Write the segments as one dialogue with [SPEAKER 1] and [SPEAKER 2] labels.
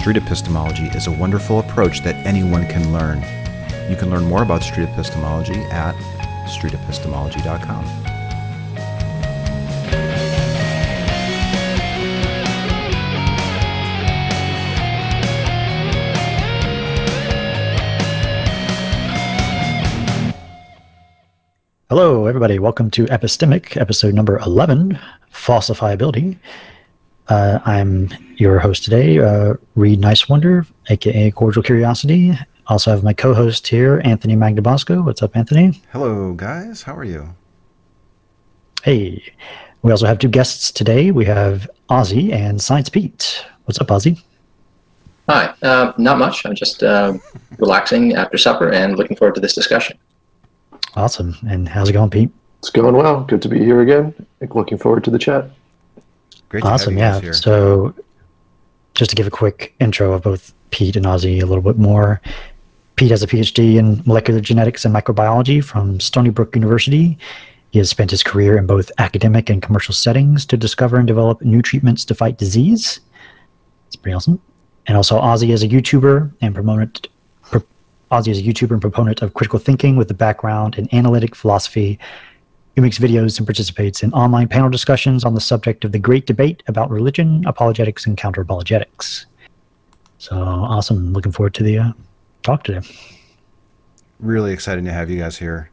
[SPEAKER 1] street epistemology is a wonderful approach that anyone can learn. You can learn more about street epistemology at streetepistemology.com.
[SPEAKER 2] Hello, everybody. Welcome to Epistemic, episode number 11 Falsifiability. Uh, I'm your host today, uh, Reid Nicewonder, aka Cordial Curiosity. Also have my co-host here, Anthony Magnabosco. What's up, Anthony?
[SPEAKER 1] Hello, guys. How are you?
[SPEAKER 2] Hey. We also have two guests today. We have Ozzy and Science Pete. What's up, Ozzy?
[SPEAKER 3] Hi. Uh, not much. I'm just uh, relaxing after supper and looking forward to this discussion.
[SPEAKER 2] Awesome. And how's it going, Pete?
[SPEAKER 4] It's going well. Good to be here again. Looking forward to the chat.
[SPEAKER 1] Great.
[SPEAKER 2] Awesome. Yeah. So, just to give a quick intro of both Pete and Ozzy a little bit more. Pete has a PhD in molecular genetics and microbiology from Stony Brook University. He has spent his career in both academic and commercial settings to discover and develop new treatments to fight disease. It's pretty awesome. And also, Ozzy is a YouTuber and proponent. pro- Ozzy is a YouTuber and proponent of critical thinking with a background in analytic philosophy who makes videos and participates in online panel discussions on the subject of the great debate about religion, apologetics, and counter apologetics. So awesome. Looking forward to the uh, talk today.
[SPEAKER 1] really excited to have you guys here.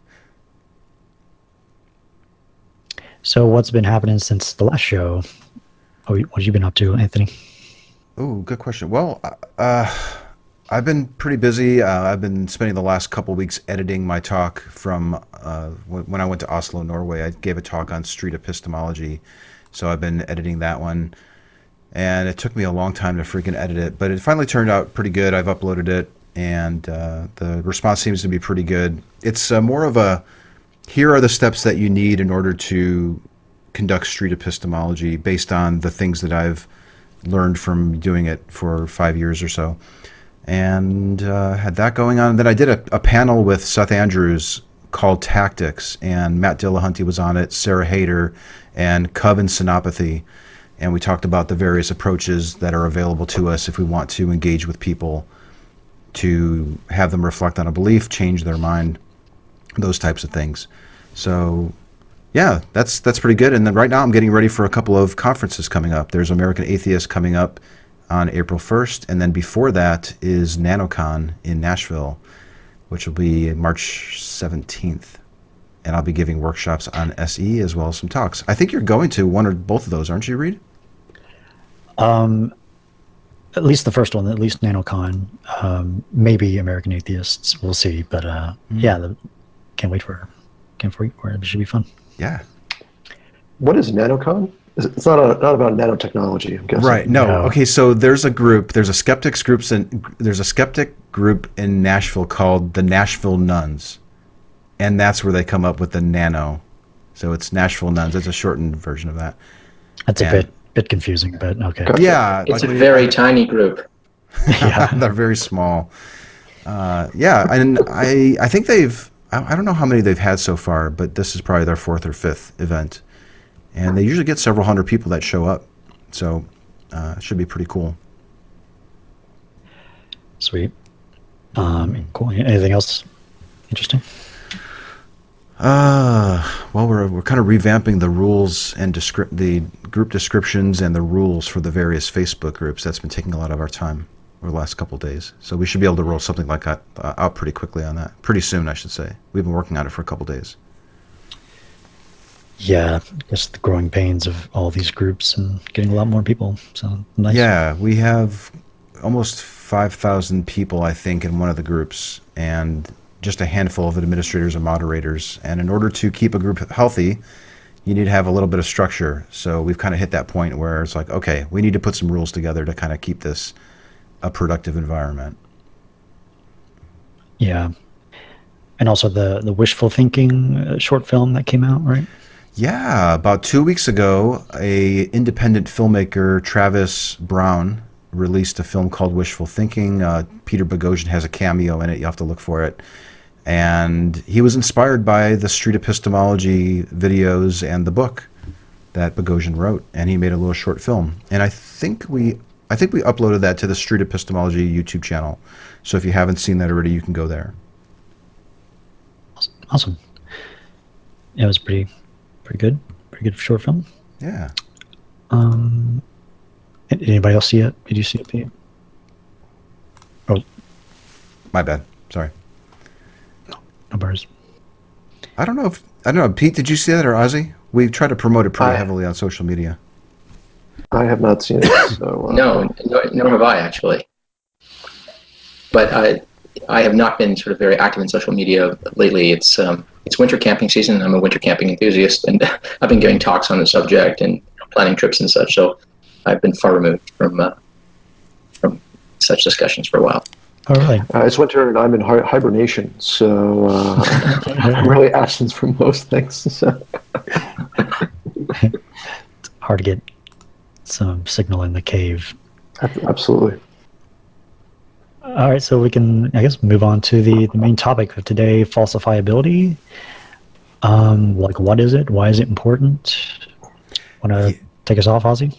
[SPEAKER 2] So, what's been happening since the last show? Oh, what have you been up to, Anthony?
[SPEAKER 1] Oh, good question. Well, uh, I've been pretty busy. Uh, I've been spending the last couple weeks editing my talk from uh, when I went to Oslo, Norway. I gave a talk on street epistemology, so I've been editing that one, and it took me a long time to freaking edit it, but it finally turned out pretty good. I've uploaded it, and uh, the response seems to be pretty good. It's uh, more of a here are the steps that you need in order to conduct street epistemology based on the things that I've learned from doing it for five years or so. And uh, had that going on. Then I did a, a panel with Seth Andrews called Tactics, and Matt Dillahunty was on it, Sarah Haider, and Cov and Synopathy. And we talked about the various approaches that are available to us if we want to engage with people to have them reflect on a belief, change their mind, those types of things. So yeah, that's that's pretty good. And then right now I'm getting ready for a couple of conferences coming up. There's American Atheist coming up on April 1st, and then before that is NaNoCon in Nashville, which will be March 17th. And I'll be giving workshops on SE as well as some talks. I think you're going to one or both of those, aren't you, Reid?
[SPEAKER 2] Um, at least the first one, at least NaNoCon. Um, maybe American Atheists. We'll see. But uh, yeah, the, can't wait for can't wait for it. It should be fun.
[SPEAKER 1] Yeah.
[SPEAKER 4] What is NaNoCon? Is it- It's not a, not about nanotechnology. I'm guessing.
[SPEAKER 1] Right. No.
[SPEAKER 2] No.
[SPEAKER 1] Okay. So there's a group. There's a skeptics groups and there's a skeptic group in Nashville called the Nashville Nones, and that's where they come up with the nano. So it's Nashville Nones. It's a shortened version of that.
[SPEAKER 2] That's a bit bit confusing, but okay.
[SPEAKER 4] Gotcha.
[SPEAKER 1] Yeah.
[SPEAKER 3] It's a
[SPEAKER 1] like-
[SPEAKER 3] very tiny group.
[SPEAKER 2] yeah.
[SPEAKER 1] they're very small. Uh, yeah, and I I think they've I, I don't know how many they've had so far, but this is probably their fourth or fifth event, and they usually get several hundred people that show up. So uh, it should be pretty cool.
[SPEAKER 2] Sweet. Um, cool. Anything else interesting?
[SPEAKER 1] Uh, well, we're, we're kind of revamping the rules and descri- the group descriptions and the rules for the various Facebook groups. That's been taking a lot of our time over the last couple of days. So we should be able to roll something like that uh, out pretty quickly on that. Pretty soon, I should say. We've been working on it for a couple of days.
[SPEAKER 2] Yeah, just the growing pains of all these groups and getting a lot more people. So nice.
[SPEAKER 1] Yeah, we have almost 5,000 people, I think, in one of the groups, and just a handful of administrators and moderators. And in order to keep a group healthy, you need to have a little bit of structure. So we've kind of hit that point where it's like, okay, we need to put some rules together to kind of keep this a productive environment.
[SPEAKER 2] Yeah. And also the the wishful thinking uh, short film that came out, right?
[SPEAKER 1] Yeah, about two weeks ago, a independent filmmaker, Travis Brown, released a film called Wishful Thinking. Uh, Peter Boghossian has a cameo in it. You have to look for it. And he was inspired by the street epistemology videos and the book that Boghossian wrote, and he made a little short film. And I think we I think we uploaded that to the Street Epistemology YouTube channel. So if you haven't seen that already, you can go there.
[SPEAKER 2] Awesome. It was pretty, pretty good. Pretty good short film.
[SPEAKER 1] Yeah.
[SPEAKER 2] Um, did anybody else see it? Did you see it, Pete? Oh,
[SPEAKER 1] My bad. Sorry.
[SPEAKER 2] no no bars.
[SPEAKER 1] I don't know if I don't know. Pete, did you see that or Ozzy? We tried to promote it pretty
[SPEAKER 4] I-
[SPEAKER 1] heavily on social media.
[SPEAKER 4] I have not seen it. So uh,
[SPEAKER 3] No, nor, nor have I actually. But I, I have not been sort of very active in social media lately. It's um, it's winter camping season. I'm a winter camping enthusiast, and I've been giving talks on the subject and planning trips and such. So I've been far removed from uh, from such discussions for a while.
[SPEAKER 2] All right.
[SPEAKER 4] Uh, it's winter and I'm in hi- hibernation, so uh, I'm really absent from most things. So.
[SPEAKER 2] Hard to get some signal in the cave.
[SPEAKER 4] Absolutely.
[SPEAKER 2] All right, so we can, I guess, move on to the, the main topic of today: falsifiability. Um, like, what is it? Why is it important? Want to
[SPEAKER 1] Yeah.
[SPEAKER 2] take us off, Ozzy,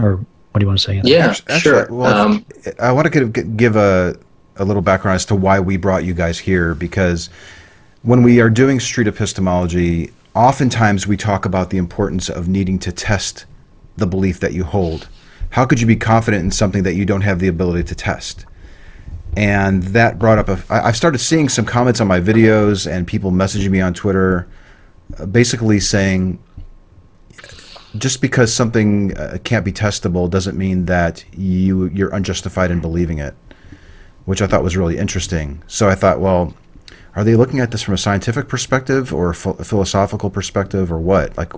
[SPEAKER 2] or what do you want to say?
[SPEAKER 3] Yeah,
[SPEAKER 1] Actually,
[SPEAKER 3] sure.
[SPEAKER 1] well,
[SPEAKER 3] um,
[SPEAKER 1] I want to give, give a, a little background as to why we brought you guys here because when we are doing street epistemology, oftentimes we talk about the importance of needing to test the belief that you hold. How could you be confident in something that you don't have the ability to test? And that brought up a. I've started seeing some comments on my videos and people messaging me on Twitter, uh, basically saying, just because something uh, can't be testable doesn't mean that you you're unjustified in believing it, which I thought was really interesting. So I thought, well, are they looking at this from a scientific perspective or a, philosophical perspective or what? Like,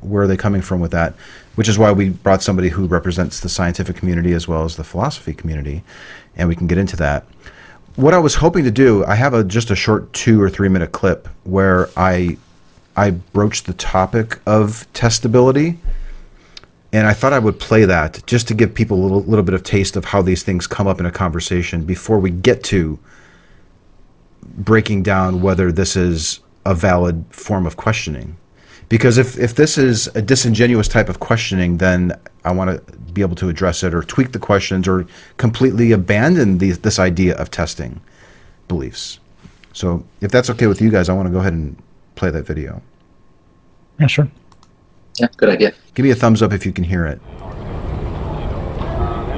[SPEAKER 1] where are they coming from with that? Which is why we brought somebody who represents the scientific community as well as the philosophy community, and we can get into that. What I was hoping to do, I have a just a short two or three minute clip where I I broached the topic of testability and I thought I would play that just to give people a little, little bit of taste of how these things come up in a conversation before we get to breaking down whether this is a valid form of questioning. Because if, if this is a disingenuous type of questioning, then I want to be able to address it or tweak the questions or completely abandon the, this idea of testing beliefs. So if that's okay with you guys, I want to go ahead and play that video.
[SPEAKER 2] Yeah, sure.
[SPEAKER 3] yeah, good idea.
[SPEAKER 1] Give me a thumbs up if you can hear it.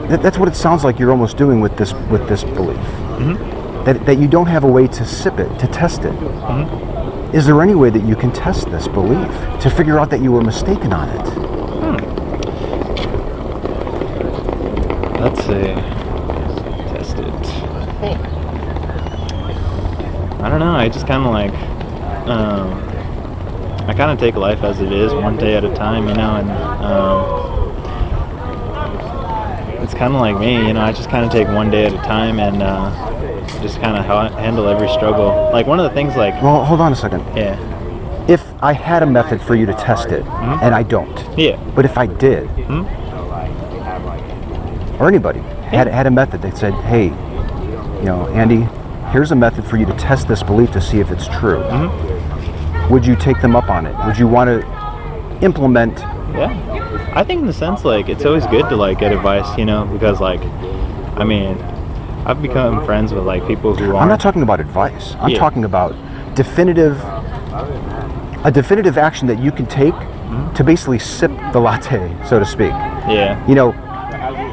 [SPEAKER 1] That, that's what it sounds like you're almost doing with this with this belief. Mm-hmm. That, that you don't have a way to sip it, to test it. Is there any way that you can test this belief to figure out that you were mistaken on it?
[SPEAKER 5] Let's see. Test it. I don't know. I just kind of like, um, I kind of take life as it is, one day at a time, you know, and um, it's kind of like me, you know. I just kind of take one day at a time and uh, just kind of ha- handle every struggle. Like one of the things, like,
[SPEAKER 1] Well, hold on a second.
[SPEAKER 5] yeah,
[SPEAKER 1] If I had a method for you to test it, and I don't,
[SPEAKER 5] yeah,
[SPEAKER 1] but if I did,
[SPEAKER 5] Hmm?
[SPEAKER 1] or anybody had, had a method that said, hey, you know, Andy, here's a method for you to test this belief to see if it's true. Hmm. Would you take them up on it? Would you want to implement?
[SPEAKER 5] Yeah, I think in the sense like it's always good to like get advice, you know, because like, I mean, I've become friends with like people who are.
[SPEAKER 1] I'm
[SPEAKER 5] aren't.
[SPEAKER 1] talking about advice. I'm
[SPEAKER 5] Yeah.
[SPEAKER 1] talking about definitive, a definitive action that you can take to basically sip the latte, so to speak.
[SPEAKER 5] yeah,
[SPEAKER 1] You know,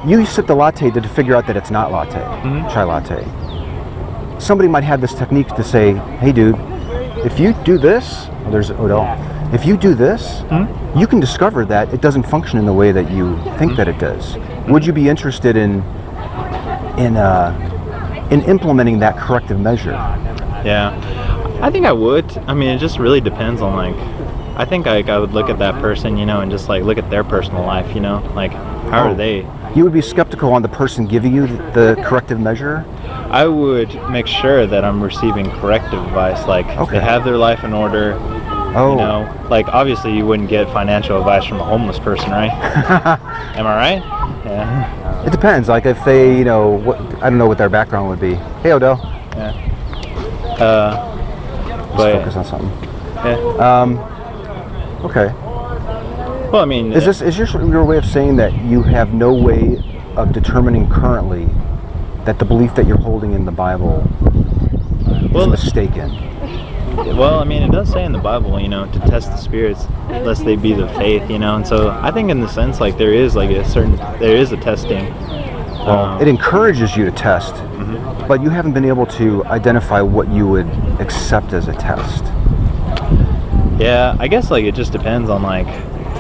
[SPEAKER 1] you sip the latte to figure out that it's not latte,
[SPEAKER 5] Mm-hmm.
[SPEAKER 1] chai latte. Somebody might have this technique to say, hey, dude, if you do this, oh, there's Odell. If you do this,
[SPEAKER 5] Mm-hmm.
[SPEAKER 1] you can discover that it doesn't function in the way that you think that it does. Would you be interested in in uh, in implementing that corrective measure?
[SPEAKER 5] yeah. I think I would. I mean, it just really depends on like. I think like I would look at that person, you know, and just like look at their personal life, you know, like how
[SPEAKER 1] Oh.
[SPEAKER 5] are they?
[SPEAKER 1] You would be skeptical on the person giving you the, the corrective measure.
[SPEAKER 5] I would make sure that I'm receiving corrective advice, like
[SPEAKER 1] Okay.
[SPEAKER 5] they have their life in order.
[SPEAKER 1] Oh,
[SPEAKER 5] You know, like obviously you wouldn't get financial advice from a homeless person, right? Am I right? Yeah.
[SPEAKER 1] It depends. Like if they, you know, what I don't know what their background would be. Hey, Odell, Yeah.
[SPEAKER 5] Uh,
[SPEAKER 1] let's
[SPEAKER 5] but
[SPEAKER 1] focus on something.
[SPEAKER 5] yeah.
[SPEAKER 1] Um, okay.
[SPEAKER 5] Well, I mean,
[SPEAKER 1] Is this is your your way of saying that you have no way of determining currently that the belief that you're holding in the Bible
[SPEAKER 5] Well,
[SPEAKER 1] is mistaken?
[SPEAKER 5] Well, I mean, it does say in the Bible, you know, to test the spirits, lest they be the faith, you know. And so, I think in the sense, like there is like a certain, there is a testing. Um,
[SPEAKER 1] It encourages you to test, but you haven't been able to identify what you would accept as a test.
[SPEAKER 5] yeah, I guess like it just depends on like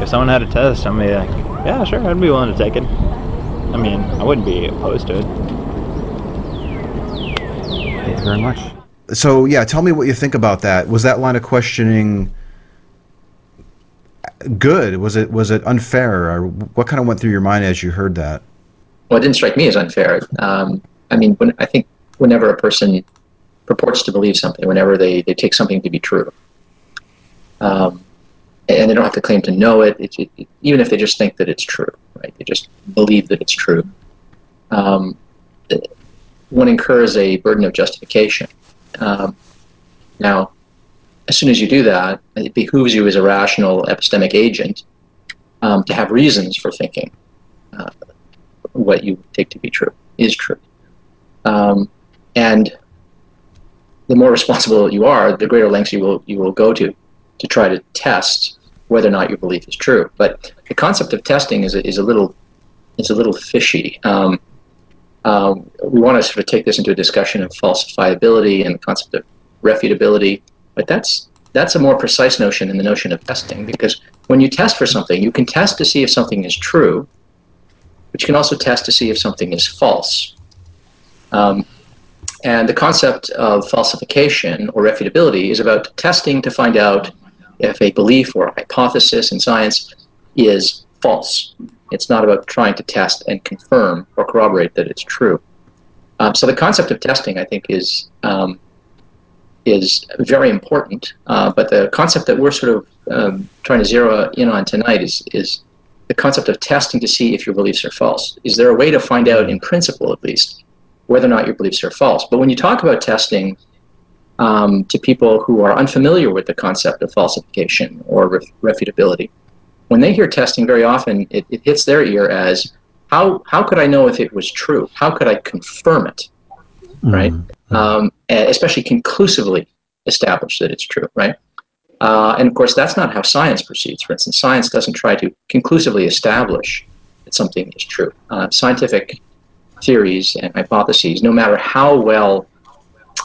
[SPEAKER 5] if someone had a test, I'm be like, yeah, sure, I'd be willing to take it. I mean, I wouldn't be opposed to it.
[SPEAKER 1] Thank you very much. So, yeah, tell me what you think about that. Was that line of questioning good? Was it was it unfair, or what kind of went through your mind as you heard that?
[SPEAKER 3] Well, it didn't strike me as unfair. Um, I mean, when, I think whenever a person purports to believe something, whenever they, they take something to be true, um, and they don't have to claim to know it, it, it, even if they just think that it's true, right? They just believe that it's true. Um, one incurs a burden of justification. Um, now, as soon as you do that, it behooves you as a rational epistemic agent um, to have reasons for thinking uh, what you take to be true is true. Um, and the more responsible you are, the greater lengths you will you will go to to try to test whether or not your belief is true. But the concept of testing is a, is a little is a little fishy. Um, um, we want to sort of take this into a discussion of falsifiability and the concept of refutability, but that's that's a more precise notion than the notion of testing because when you test for something, you can test to see if something is true, but you can also test to see if something is false. Um, and the concept of falsification or refutability is about testing to find out if a belief or a hypothesis in science is false. It's not about trying to test and confirm or corroborate that it's true. Um, so the concept of testing, I think, is um, is very important. Uh, but the concept that we're sort of um, trying to zero in on tonight is is the concept of testing to see if your beliefs are false. Is there a way to find out, in principle at least, whether or not your beliefs are false? But when you talk about testing um, to people who are unfamiliar with the concept of falsification or ref- refutability, when they hear testing, very often it, it hits their ear as how how could I know if it was true? How could I confirm it? Right? Um, especially conclusively establish that it's true, right? Uh, and of course, that's not how science proceeds. For instance, science doesn't try to conclusively establish that something is true. Uh, scientific theories and hypotheses, no matter how well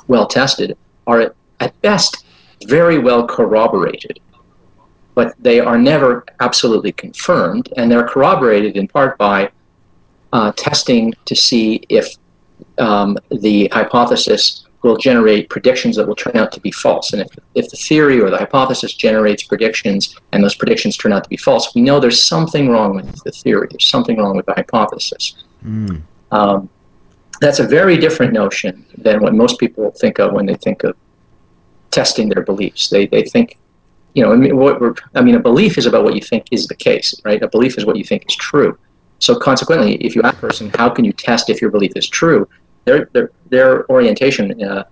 [SPEAKER 3] well tested, are at, at best very well corroborated, but they are never absolutely confirmed, and they're corroborated in part by uh, testing to see if um, the hypothesis will generate predictions that will turn out to be false. And if, if the theory or the hypothesis generates predictions and those predictions turn out to be false, we know there's something wrong with the theory, there's something wrong with the hypothesis.
[SPEAKER 1] Mm.
[SPEAKER 3] Um, that's a very different notion than what most people think of when they think of testing their beliefs. They, they think, you know, I mean, what we're, I mean, a belief is about what you think is the case, right? A belief is what you think is true. So consequently, if you ask a person, how can you test if your belief is true? Their, their, their orientation uh,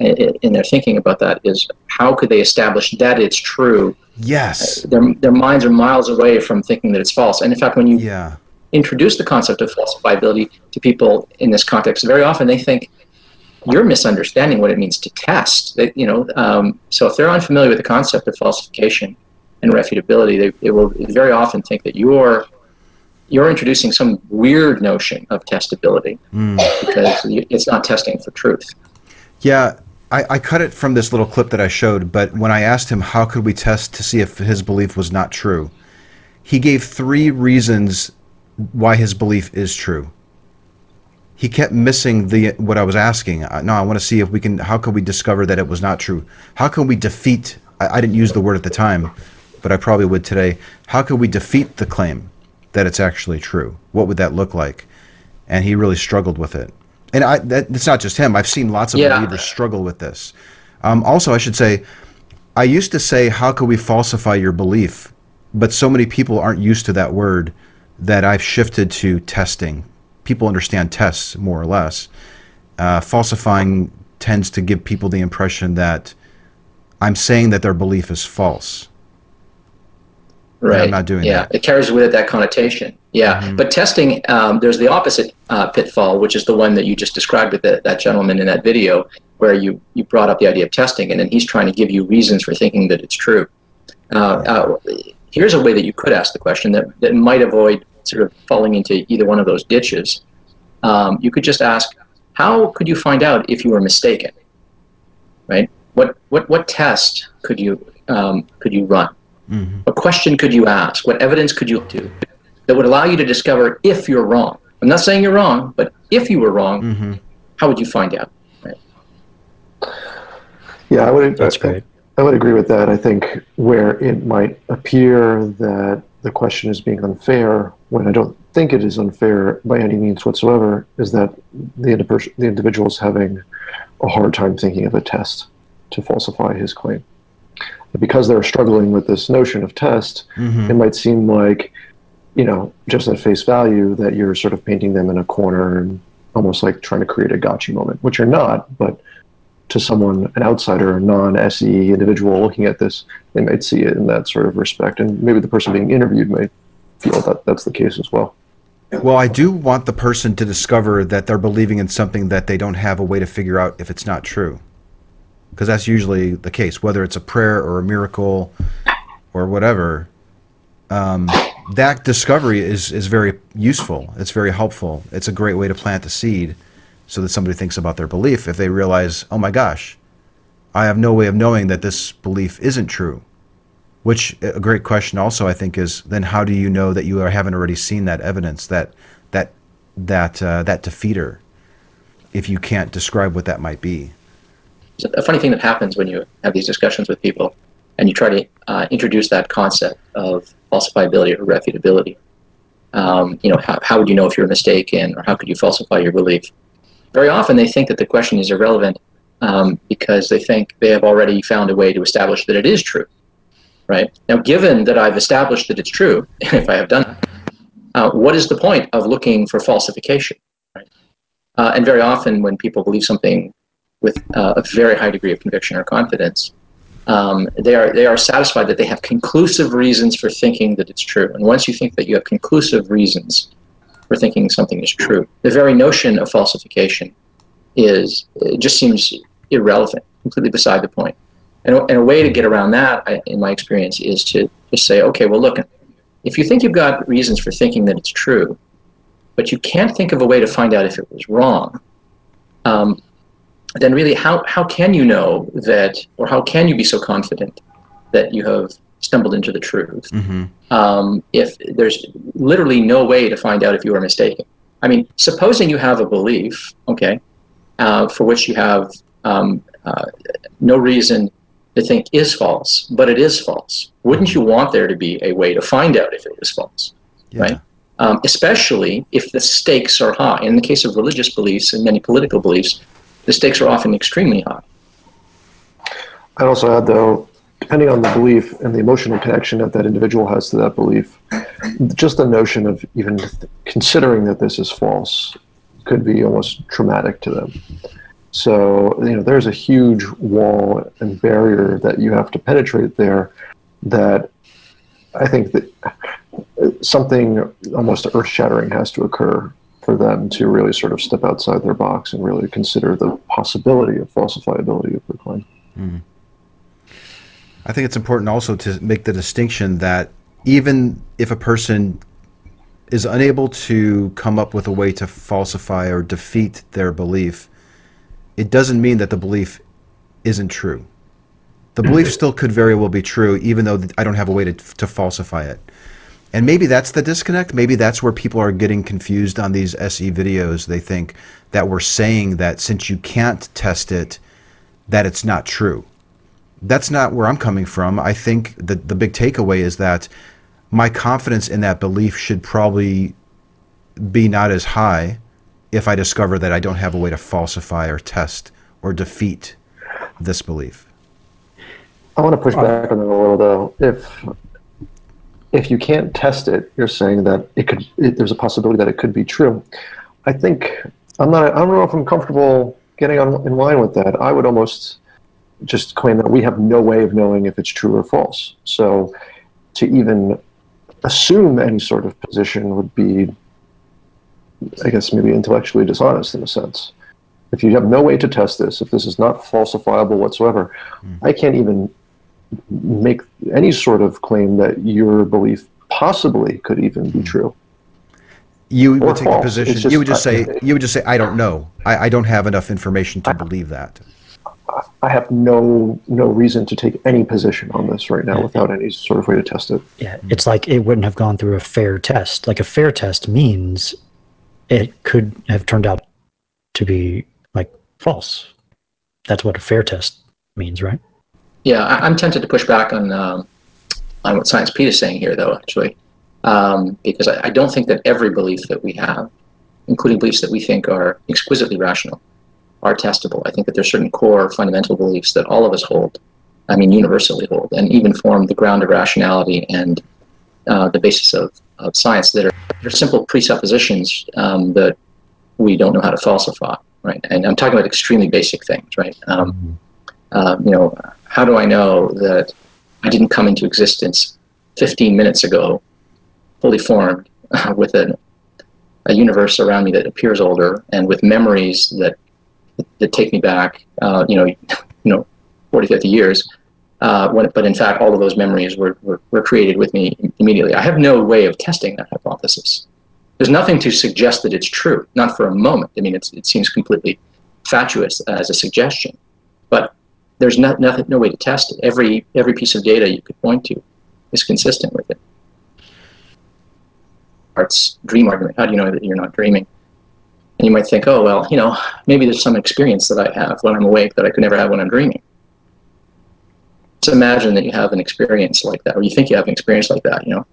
[SPEAKER 3] in their thinking about that is how could they establish that it's true?
[SPEAKER 1] Yes.
[SPEAKER 3] Their, their minds are miles away from thinking that it's false. And in fact, when you
[SPEAKER 1] Yeah.
[SPEAKER 3] introduce the concept of falsifiability to people in this context, very often they think you're misunderstanding what it means to test. They, you know, um, so if they're unfamiliar with the concept of falsification and refutability, they, they will very often think that you're you're introducing some weird notion of testability
[SPEAKER 1] Mm.
[SPEAKER 3] because it's not testing for truth.
[SPEAKER 1] Yeah, I, I cut it from this little clip that I showed, but when I asked him how could we test to see if his belief was not true, he gave three reasons why his belief is true. He kept missing the what I was asking. Uh, No, I want to see if we can. How can we discover that it was not true? How can we defeat? I, I didn't use the word at the time, but I probably would today. How could we defeat the claim that it's actually true? What would that look like? And he really struggled with it. And I, that, it's not just him. I've seen lots of
[SPEAKER 3] Yeah.
[SPEAKER 1] believers struggle with this. Um, also, I should say, I used to say, "How could we falsify your belief?" But so many people aren't used to that word that I've shifted to testing. People understand tests more or less. Uh, falsifying tends to give people the impression that I'm saying that their belief is false.
[SPEAKER 3] right.
[SPEAKER 1] I'm not doing that.
[SPEAKER 3] yeah.
[SPEAKER 1] that.
[SPEAKER 3] it carries with it that connotation. Yeah,
[SPEAKER 1] Mhm.
[SPEAKER 3] but testing, um, there's the opposite uh, pitfall, which is the one that you just described with the, that gentleman in that video, where you you brought up the idea of testing, and then he's trying to give you reasons for thinking that it's true. Uh, uh, here's a way that you could ask the question that, that might avoid sort of falling into either one of those ditches. Um, you could just ask, how could you find out if you were mistaken? Right? What what what test could you um, could you run?
[SPEAKER 1] hmm
[SPEAKER 3] What question could you ask? What evidence could you look to that would allow you to discover if you're wrong? I'm not saying you're wrong, but if you were wrong,
[SPEAKER 1] hmm
[SPEAKER 3] how would you find out?
[SPEAKER 4] Yeah, I would.
[SPEAKER 2] That's
[SPEAKER 4] I-
[SPEAKER 2] great.
[SPEAKER 4] I would agree with that. I think where it might appear that the question is being unfair, when I don't think it is unfair by any means whatsoever, is that the, individual the individual is having a hard time thinking of a test to falsify his claim. And because they're struggling with this notion of test,
[SPEAKER 1] hmm
[SPEAKER 4] it might seem like, you know, just at face value, that you're sort of painting them in a corner and almost like trying to create a gotcha moment, which you're not, but to someone, an outsider, a non-SE individual looking at this, they might see it in that sort of respect, and maybe the person being interviewed might feel that that's the case as well.
[SPEAKER 1] Well, I do want the person to discover that they're believing in something that they don't have a way to figure out if it's not true. Because that's usually the case, whether it's a prayer or a miracle or whatever. Um, that discovery is, is very useful. It's very helpful. It's a great way to plant the seed so that somebody thinks about their belief if they realize, oh my gosh, I have no way of knowing that this belief isn't true. Which a great question also I think is then how do you know that you are, haven't already seen that evidence that that that uh, that defeater if you can't describe what that might be.
[SPEAKER 3] A funny thing that happens when you have these discussions with people and you try to uh, introduce that concept of falsifiability or refutability. Um, you know, how, how would you know if you're mistaken or how could you falsify your belief? Very often they think that the question is irrelevant um, because they think they have already found a way to establish that it is true. Right? Now, given that I've established that it's true, if I have done that, uh, what is the point of looking for falsification? Right? Uh, and very often when people believe something with uh, a very high degree of conviction or confidence, um, they are they are satisfied that they have conclusive reasons for thinking that it's true. And once you think that you have conclusive reasons for thinking something is true, the very notion of falsification is it just seems irrelevant, completely beside the point. And, and a way to get around that, I, in my experience, is to just say, okay, well, look, if you think you've got reasons for thinking that it's true, but you can't think of a way to find out if it was wrong, um, then really how, how can you know that, or how can you be so confident that you have stumbled into the truth
[SPEAKER 1] hmm
[SPEAKER 3] um, if there's literally no way to find out if you are mistaken? I mean, supposing you have a belief, okay, uh, for which you have um, uh, no reason to think is false, but it is false. Wouldn't you want there to be a way to find out if it was false?
[SPEAKER 1] Yeah.
[SPEAKER 3] Right. Um, especially if the stakes are high. In the case of religious beliefs and many political beliefs, the stakes are often extremely high.
[SPEAKER 4] I'd also add, though, depending on the belief and the emotional connection that that individual has to that belief, just the notion of even considering that this is false could be almost traumatic to them. So, you know, there's a huge wall and barrier that you have to penetrate there that I think that something almost earth shattering has to occur for them to really sort of step outside their box and really consider the possibility of falsifiability of their claim. Mm-hmm.
[SPEAKER 1] I think it's important also to make the distinction that even if a person is unable to come up with a way to falsify or defeat their belief, it doesn't mean that the belief isn't true. The belief still could very well be true, even though I don't have a way to, to falsify it. And maybe that's the disconnect. Maybe that's where people are getting confused on these SE videos. They think that we're saying that since you can't test it, that it's not true that's not where I'm coming from. I think that the big takeaway is that my confidence in that belief should probably be not as high if I discover that I don't have a way to falsify or test or defeat this belief.
[SPEAKER 4] I want to push back on that a little, though. If if you can't test it, you're saying that it could. It, there's a possibility that it could be true. I think I'm not. I don't know if I'm comfortable getting on in line with that. I would almost just claim that we have no way of knowing if it's true or false. So to even assume any sort of position would be, I guess, maybe intellectually dishonest in a sense. If you have no way to test this, if this is not falsifiable whatsoever, mm. I can't even make any sort of claim that your belief possibly could even be hmm. true.
[SPEAKER 1] You would take false. a position. Just, you would just say. you would just say, "I don't know. I, I don't have enough information to I, believe that."
[SPEAKER 4] I have no no reason to take any position on this right now without any sort of way to test it.
[SPEAKER 2] Yeah, it's like it wouldn't have gone through a fair test. Like a fair test means it could have turned out to be like false. That's what a fair test means, right?
[SPEAKER 3] Yeah, I, am tempted to push back on um, on what Science Pete is saying here, though. Actually, um, because I, I don't think that every belief that we have, including beliefs that we think are exquisitely rational, are testable. I think that there's certain core fundamental beliefs that all of us hold, I mean, universally hold, and even form the ground of rationality and uh, the basis of, of science that are, are simple presuppositions um, that we don't know how to falsify, right? And I'm talking about extremely basic things, right? Um, uh, you know, how do I know that I didn't come into existence 15 minutes ago, fully formed, uh, with a, a universe around me that appears older and with memories that that take me back, uh, you know, you know, 40, 50 years. Uh, when, but in fact, all of those memories were, were, were created with me immediately. I have no way of testing that hypothesis. There's nothing to suggest that it's true, not for a moment. I mean, it seems completely fatuous as a suggestion, but there's not, nothing, no way to test it. Every, every piece of data you could point to is consistent with it. Descartes' dream argument. How do you know that you're not dreaming? And you might think, oh, well, you know, maybe there's some experience that I have when I'm awake that I could never have when I'm dreaming. Let's imagine that you have an experience like that, or you think you have an experience like that, you know.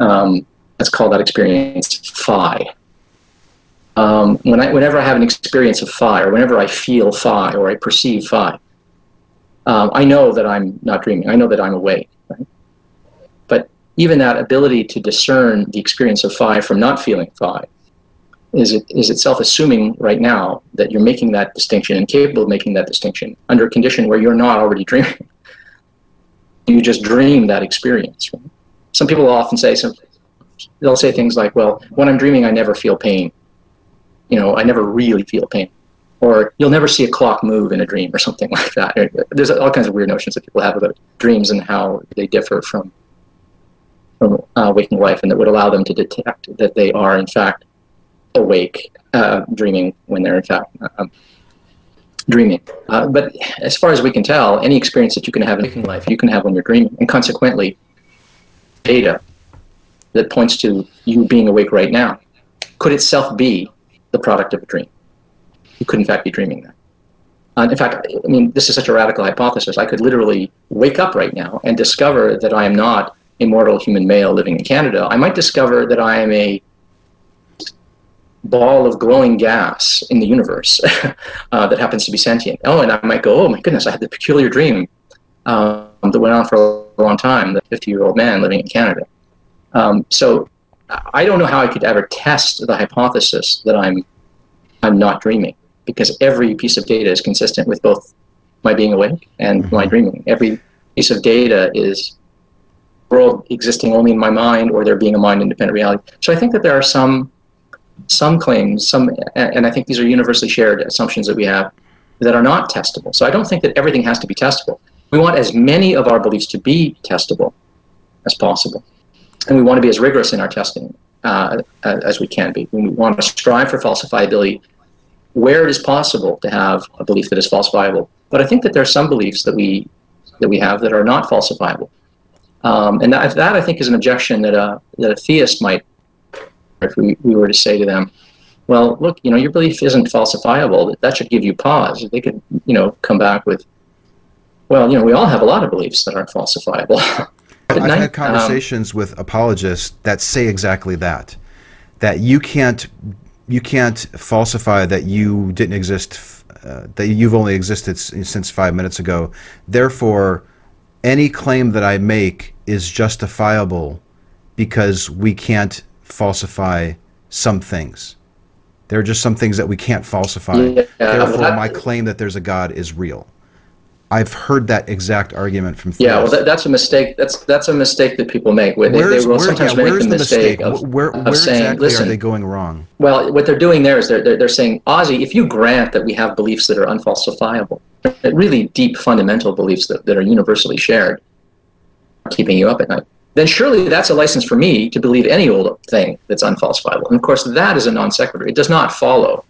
[SPEAKER 3] Um, let's call that experience phi. Um, when I, whenever I have an experience of phi, or whenever I feel phi, or I perceive phi, um, I know that I'm not dreaming. I know that I'm awake. But even that ability to discern the experience of phi from not feeling phi is it is itself assuming right now that you're making that distinction and capable of making that distinction under a condition where you're not already dreaming. you just dream that experience. Right? Some people will often say some they'll say things like, "Well, when I'm dreaming, I never feel pain. You know, I never really feel pain." Or you'll never see a clock move in a dream, or something like that. There's all kinds of weird notions that people have about dreams and how they differ from from uh, waking life, and that would allow them to detect that they are, in fact, awake, uh, dreaming when they're in fact uh, dreaming. Uh, but as far as we can tell, any experience that you can have in life, you can have when you're dreaming, and consequently, data that points to you being awake right now could itself be the product of a dream. You could in fact be dreaming that. Uh, in fact, I mean, this is such a radical hypothesis. I could literally wake up right now and discover that I am not a mortal human male living in Canada. I might discover that I am a ball of glowing gas in the universe uh, that happens to be sentient. Oh, and I might go, oh my goodness, I had the peculiar dream um, that went on for a long time, the 50 year old man living in Canada. Um, so I don't know how I could ever test the hypothesis that I'm, I'm not dreaming because every piece of data is consistent with both my being awake and mm-hmm. my dreaming. Every piece of data is world existing only in my mind or there being a mind independent reality. So I think that there are some some claims, some, and I think these are universally shared assumptions that we have that are not testable. So I don't think that everything has to be testable. We want as many of our beliefs to be testable as possible, and we want to be as rigorous in our testing uh, as we can be. We want to strive for falsifiability where it is possible to have a belief that is falsifiable. But I think that there are some beliefs that we that we have that are not falsifiable, um, and that, that I think is an objection that a that a theist might if we, we were to say to them, well, look, you know, your belief isn't falsifiable. That should give you pause. They could, you know, come back with, well, you know, we all have a lot of beliefs that aren't falsifiable.
[SPEAKER 1] I've night, had conversations um, with apologists that say exactly that, that you can't, you can't falsify that you didn't exist, uh, that you've only existed since five minutes ago. Therefore, any claim that I make is justifiable because we can't falsify some things. There are just some things that we can't falsify. Yeah, Therefore, my claim that there's a God is real. I've heard that exact argument from.
[SPEAKER 3] Yeah, well, that, that's a mistake. That's that's a mistake that people make. Where they, they will sometimes
[SPEAKER 1] yeah,
[SPEAKER 3] make
[SPEAKER 1] where's
[SPEAKER 3] the mistake, of,
[SPEAKER 1] where
[SPEAKER 3] of
[SPEAKER 1] where
[SPEAKER 3] saying,
[SPEAKER 1] exactly
[SPEAKER 3] "Listen,
[SPEAKER 1] are they going wrong?
[SPEAKER 3] Well, what they're doing there is they're, they're, they're saying, Ozzy, if you grant that we have beliefs that are unfalsifiable, really deep fundamental beliefs that, that are universally shared, keeping you up at night, then surely that's a license for me to believe any old thing that's unfalsifiable. And of course, that is a non sequitur. It does not follow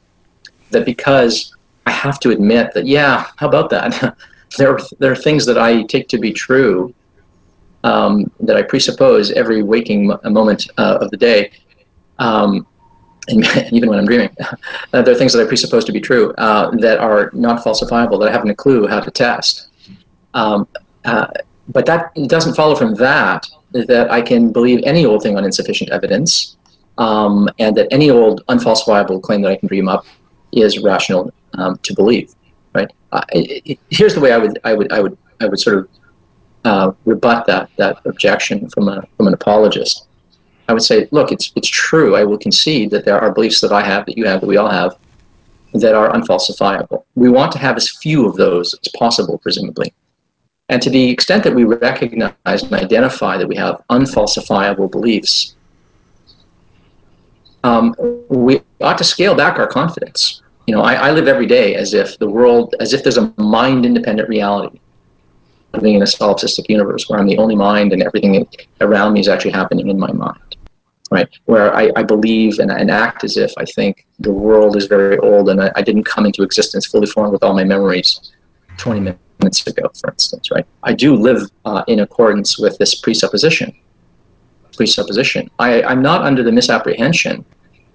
[SPEAKER 3] that because I have to admit that, yeah, how about that? there, are, there are things that I take to be true um, that I presuppose every waking mo- moment uh, of the day. Um, and even when I'm dreaming, uh, there are things that I presuppose to be true uh, that are not falsifiable, that I haven't a clue how to test. Um, uh, but that doesn't follow from that that I can believe any old thing on insufficient evidence, um, and that any old unfalsifiable claim that I can dream up is rational um, to believe. Right? Uh, it, it, here's the way I would I would I would I would sort of uh, rebut that that objection from a from an apologist. I would say, look, it's it's true. I will concede that there are beliefs that I have, that you have, that we all have, that are unfalsifiable. We want to have as few of those as possible, presumably. And to the extent that we recognize and identify that we have unfalsifiable beliefs, um, we ought to scale back our confidence. You know, I, I live every day as if the world, as if there's a mind-independent reality living in a solipsistic universe where I'm the only mind and everything around me is actually happening in my mind right? Where I, I believe and, and, act as if I think the world is very old and I, I, didn't come into existence fully formed with all my memories 20 minutes ago, for instance, right? I do live uh, in accordance with this presupposition. Presupposition. I, I'm not under the misapprehension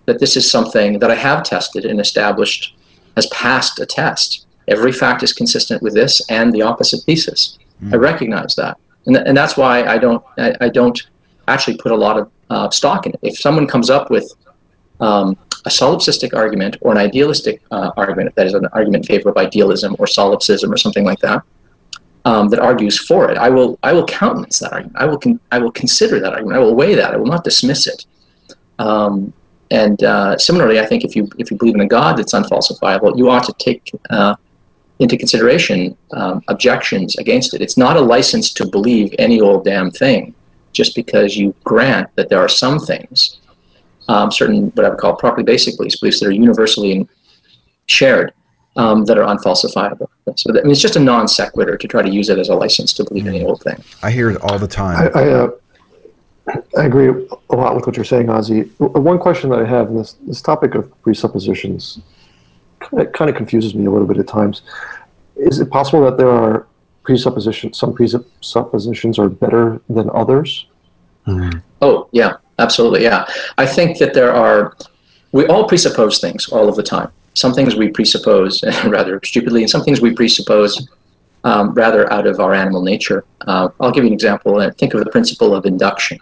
[SPEAKER 3] that this is something that I have tested and established has passed a test. Every fact is consistent with this and the opposite thesis. Mm. I recognize that. And, th- and that's why I don't, I, I don't actually put a lot of uh, stock in it. If someone comes up with um, a solipsistic argument or an idealistic uh, argument, that is an argument in favor of idealism or solipsism or something like that, um, that argues for it, I will I will countenance that argument. I will con- I will consider that argument. I will weigh that. I will not dismiss it. Um, and uh, similarly, I think if you if you believe in a God that's unfalsifiable, you ought to take uh, into consideration um, objections against it. It's not a license to believe any old damn thing just because you grant that there are some things, um, certain what I would call properly basic beliefs, beliefs that are universally shared, um, that are unfalsifiable. So that, I mean, it's just a non sequitur to try to use it as a license to believe any old thing.
[SPEAKER 1] I hear it all the time.
[SPEAKER 4] I, I, uh, I agree a lot with what you're saying, Ozzy. One question that I have, and this, this topic of presuppositions it kind of confuses me a little bit at times. Is it possible that there are presuppositions, some presuppositions are better than others?
[SPEAKER 3] Mm-hmm. Oh, yeah, absolutely. Yeah. I think that there are, we all presuppose things all of the time. Some things we presuppose rather stupidly, and some things we presuppose um, rather out of our animal nature. Uh, I'll give you an example. Think of the principle of induction,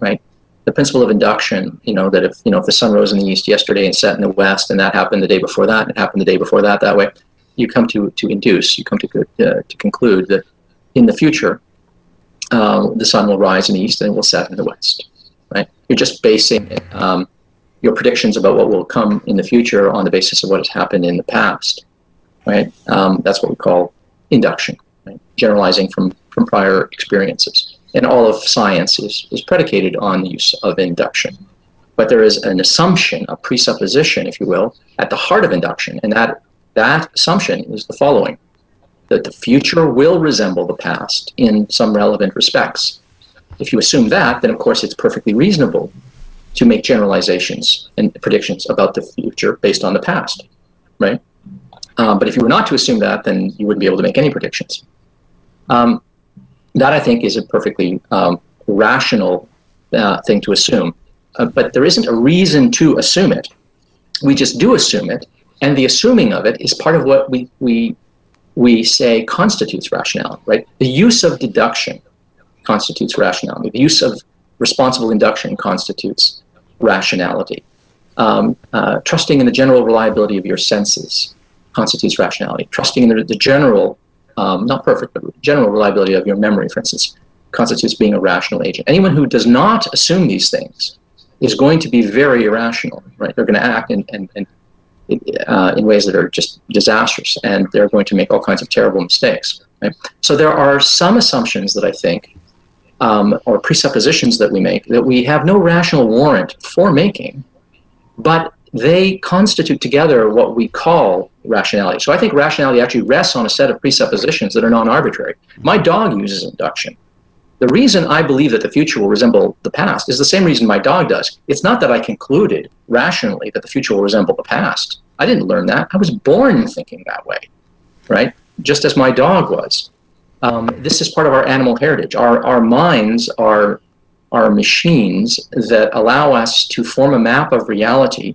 [SPEAKER 3] right? The principle of induction, you know, that if, you know, if the sun rose in the east yesterday and set in the west, and that happened the day before that, and it happened the day before that, that way, you come to, to induce, you come to, uh, to conclude that in the future, uh, the sun will rise in the east and it will set in the west. Right? You're just basing um, your predictions about what will come in the future on the basis of what has happened in the past. Right? Um, that's what we call induction, right? generalizing from, from prior experiences. And all of science is, is predicated on the use of induction. But there is an assumption, a presupposition, if you will, at the heart of induction, and that that assumption is the following that the future will resemble the past in some relevant respects. If you assume that, then of course it's perfectly reasonable to make generalizations and predictions about the future based on the past, right? Um, but if you were not to assume that, then you wouldn't be able to make any predictions. Um, that I think is a perfectly um, rational uh, thing to assume. Uh, but there isn't a reason to assume it. We just do assume it and the assuming of it is part of what we, we, we say constitutes rationality, right? The use of deduction constitutes rationality. The use of responsible induction constitutes rationality. Um, uh, trusting in the general reliability of your senses constitutes rationality. Trusting in the, the general, um, not perfect, but general reliability of your memory, for instance, constitutes being a rational agent. Anyone who does not assume these things is going to be very irrational, right? They're going to act and uh, in ways that are just disastrous, and they're going to make all kinds of terrible mistakes. Right? So there are some assumptions that I think, um, or presuppositions that we make, that we have no rational warrant for making, but they constitute together what we call rationality. So I think rationality actually rests on a set of presuppositions that are non-arbitrary. My dog uses induction. The reason I believe that the future will resemble the past is the same reason my dog does. It's not that I concluded rationally that the future will resemble the past. I didn't learn that. I was born thinking that way, right? Just as my dog was. Um, this is part of our animal heritage. Our, our minds are, are machines that allow us to form a map of reality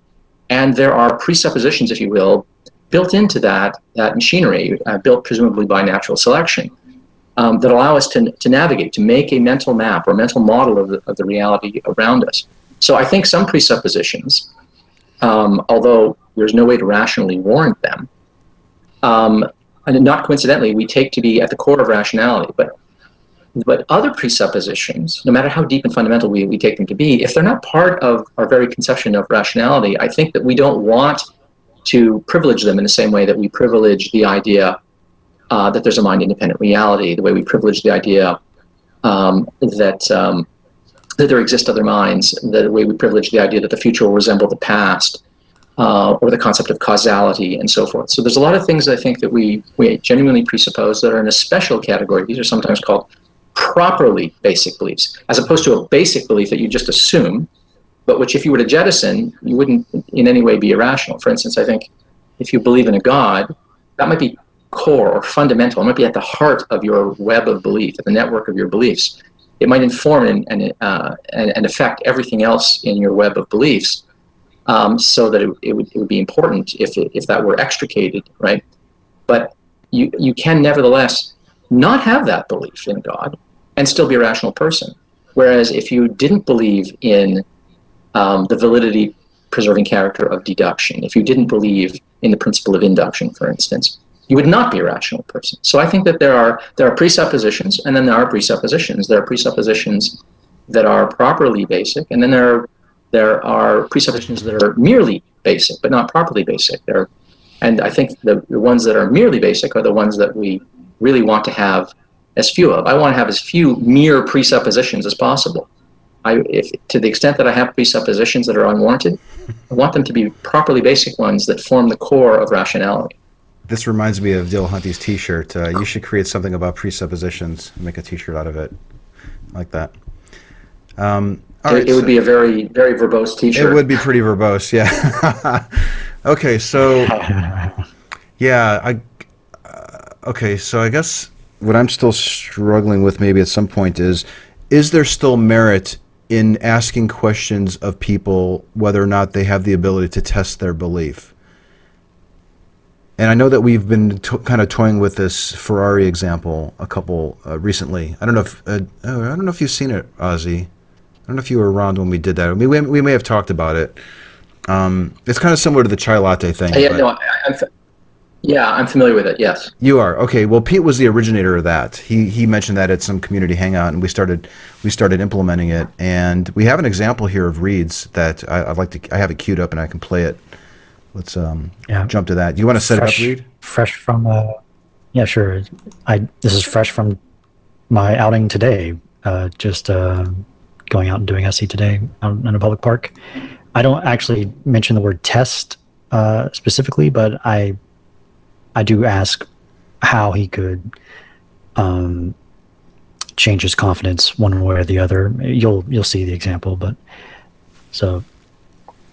[SPEAKER 3] and there are presuppositions, if you will, built into that, that machinery, uh, built presumably by natural selection, um, that allow us to, to navigate, to make a mental map or mental model of the, of the reality around us. So I think some presuppositions, um, although there's no way to rationally warrant them, um, and not coincidentally, we take to be at the core of rationality. But but other presuppositions, no matter how deep and fundamental we, we take them to be, if they're not part of our very conception of rationality, I think that we don't want to privilege them in the same way that we privilege the idea uh, that there's a mind independent reality, the way we privilege the idea um, that, um, that there exist other minds, the way we privilege the idea that the future will resemble the past. Uh, or the concept of causality and so forth. So there's a lot of things I think that we, we genuinely presuppose that are in a special category. These are sometimes called properly basic beliefs, as opposed to a basic belief that you just assume, but which, if you were to jettison, you wouldn't in any way be irrational. For instance, I think if you believe in a God, that might be core or fundamental. It might be at the heart of your web of belief, the network of your beliefs. It might inform and, and, uh, and, and affect everything else in your web of beliefs. Um, so that it, it, would, it would be important if, it, if that were extricated, right? But you, you can nevertheless not have that belief in God and still be a rational person. Whereas if you didn't believe in um, the validity preserving character of deduction, if you didn't believe in the principle of induction, for instance, you would not be a rational person. So I think that there are there are presuppositions, and then there are presuppositions. There are presuppositions that are properly basic, and then there are there are presuppositions that are merely basic but not properly basic. There, and I think the, the ones that are merely basic are the ones that we really want to have as few of. I want to have as few mere presuppositions as possible. I, if, to the extent that I have presuppositions that are unwarranted, I want them to be properly basic ones that form the core of rationality.
[SPEAKER 1] This reminds me of Dillahunty's T-shirt. Uh, you should create something about presuppositions. And make a T-shirt out of it, like that. Um,
[SPEAKER 3] it, right, it, would so be a very, very verbose T-shirt.
[SPEAKER 1] It would be pretty verbose, yeah. okay, so yeah, I okay, so I guess what I'm still struggling with maybe at some point is is there still merit in asking questions of people whether or not they have the ability to test their belief? And I know that we've been to- kind of toying with this Ferrari example a couple uh, recently. I don't know if uh, oh, I don't know if you've seen it, Ozy. I don't know if you were around when we did that. I mean, we, we may have talked about it. Um, it's kind of similar to the chai latte thing.
[SPEAKER 3] Yeah, no, I, I'm, yeah, I'm familiar with it. Yes.
[SPEAKER 1] You are okay. Well, Pete was the originator of that. He he mentioned that at some community hangout, and we started we started implementing it. And we have an example here of Reid's that I, would like to. I have it queued up, and I can play it. Let's um yeah. jump to that. Do you want to set
[SPEAKER 2] fresh,
[SPEAKER 1] it up, Reid?
[SPEAKER 2] Fresh from uh, yeah, sure. I this is fresh from my outing today. Uh, just uh, going out and doing SE today out in a public park. I don't actually mention the word test uh, specifically, but I I do ask how he could um, change his confidence one way or the other. You'll you'll see the example, but so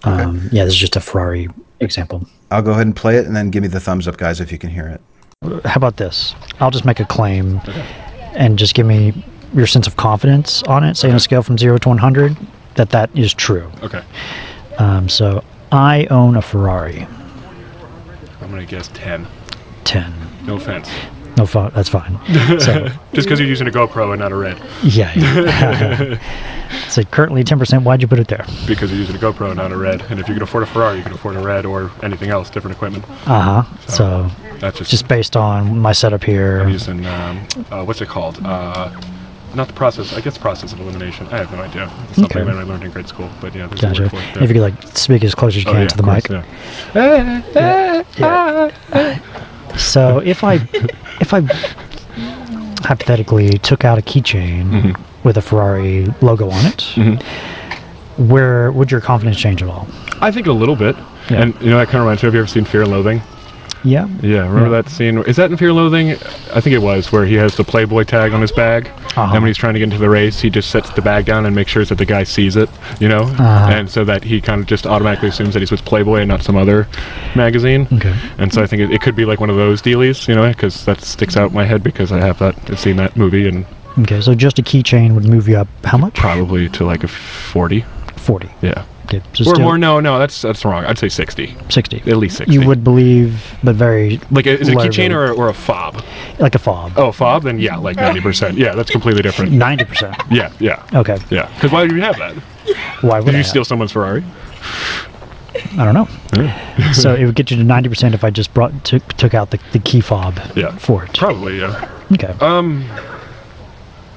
[SPEAKER 2] um, okay. yeah, this is just a Ferrari example.
[SPEAKER 1] I'll go ahead and play it, and then give me the thumbs up, guys, if you can hear it.
[SPEAKER 2] How about this? I'll just make a claim, okay. and just give me your sense of confidence on it. Say okay. on a scale from zero to one hundred, that that is true.
[SPEAKER 6] Okay.
[SPEAKER 2] Um, so I own a Ferrari.
[SPEAKER 6] I'm gonna guess ten.
[SPEAKER 2] 10.
[SPEAKER 6] No offense.
[SPEAKER 2] No, fun. that's fine.
[SPEAKER 6] So, Just because you're using a GoPro and not a Red.
[SPEAKER 2] Yeah. yeah. so currently 10%. Why'd you put it there?
[SPEAKER 6] Because you're using a GoPro and not a Red. And if you can afford a Ferrari, you can afford a Red or anything else, different equipment.
[SPEAKER 2] Uh huh. So, so, that's just, just based on my setup here.
[SPEAKER 6] I'm using, um, uh, what's it called? Uh, not the process. I guess process of elimination. I have no idea. It's something that I learned in grade school. But yeah, there's gotcha. a word for it.
[SPEAKER 2] If you could like speak as close as you oh, can yeah, to the course, mic. Yeah. yeah. yeah. So if I if I hypothetically took out a keychain
[SPEAKER 6] Mm-hmm.
[SPEAKER 2] with a Ferrari logo on it, where would your confidence change at all?
[SPEAKER 6] I think a little bit. And you know, that kind of reminds me. Have you ever seen Fear and Loathing?
[SPEAKER 2] Yeah.
[SPEAKER 6] Yeah, remember
[SPEAKER 2] Yeah.
[SPEAKER 6] that scene? Is that in Fear and Loathing? I think it was, where he has the Playboy tag on his bag,
[SPEAKER 2] Uh-huh.
[SPEAKER 6] and when he's trying to get into the race, he just sets the bag down and makes sure that the guy sees it, you know,
[SPEAKER 2] Uh-huh.
[SPEAKER 6] and so that he kind of just automatically assumes that he's with Playboy and not some other magazine.
[SPEAKER 2] Okay.
[SPEAKER 6] And so I think it, it could be like one of those dealies, you know, because that sticks out in my head because I have that, I've seen that movie, and
[SPEAKER 2] Okay, so just a keychain would move you up how much?
[SPEAKER 6] probably to like a forty.
[SPEAKER 2] 40.
[SPEAKER 6] Yeah. Or more? No, no, that's that's wrong. I'd say sixty,
[SPEAKER 2] 60.
[SPEAKER 6] at least sixty.
[SPEAKER 2] You would believe, but very
[SPEAKER 6] like a, is it a
[SPEAKER 2] low
[SPEAKER 6] keychain
[SPEAKER 2] rate.
[SPEAKER 6] or, or a fob?
[SPEAKER 2] like a fob.
[SPEAKER 6] Oh, fob? Then yeah, like ninety percent. Yeah, that's completely different.
[SPEAKER 2] 90%.
[SPEAKER 6] Yeah, yeah,
[SPEAKER 2] Okay.
[SPEAKER 6] yeah. Because why would you have that?
[SPEAKER 2] Why would
[SPEAKER 6] Did
[SPEAKER 2] I
[SPEAKER 6] you steal someone's Ferrari?
[SPEAKER 2] I don't know. so it would get you to 90% if I just brought took, took out the, the key fob
[SPEAKER 6] Yeah.
[SPEAKER 2] for it.
[SPEAKER 6] Probably, yeah.
[SPEAKER 2] Okay.
[SPEAKER 6] Um.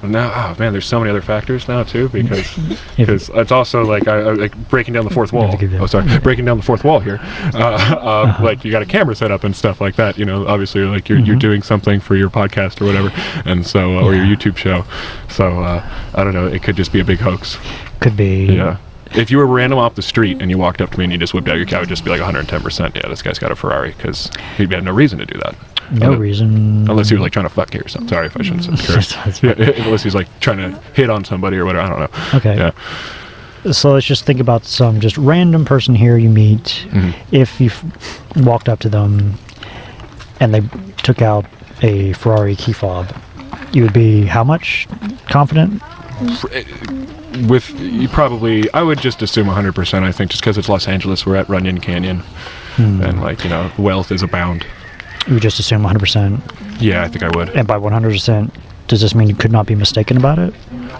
[SPEAKER 6] Now, oh man, there's so many other factors now too because because it's also like I, I like breaking down the fourth wall.
[SPEAKER 2] to give you-
[SPEAKER 6] Oh, sorry, breaking down the fourth wall here. Uh, uh, Like you got a camera set up and stuff like that. You know, obviously, like you're you're doing something for your podcast or whatever, and so uh, or your YouTube show. So uh, I don't know. It could just be a big hoax.
[SPEAKER 2] Could be.
[SPEAKER 6] Yeah. If you were random off the street and you walked up to me and you just whipped out your car, it would just be like 110%. Yeah, this guy's got a Ferrari because he'd have no reason to do that.
[SPEAKER 2] No reason.
[SPEAKER 6] Unless he was like trying to fuck you or something. Sorry if I shouldn't say curse. Yeah, unless he's like trying to hit on somebody or whatever. I don't know.
[SPEAKER 2] Okay.
[SPEAKER 6] Yeah.
[SPEAKER 2] So let's just think about some just random person here you meet.
[SPEAKER 6] Mm-hmm.
[SPEAKER 2] If you walked up to them and they took out a Ferrari key fob, you would be how much confident?
[SPEAKER 6] With you probably, I would just assume 100%. I think just because it's Los Angeles, we're at Runyon Canyon,
[SPEAKER 2] Hmm.
[SPEAKER 6] and like you know, wealth is abound.
[SPEAKER 2] You would just assume 100%.
[SPEAKER 6] Yeah, I think I would.
[SPEAKER 2] And by 100%, does this mean you could not be mistaken about it?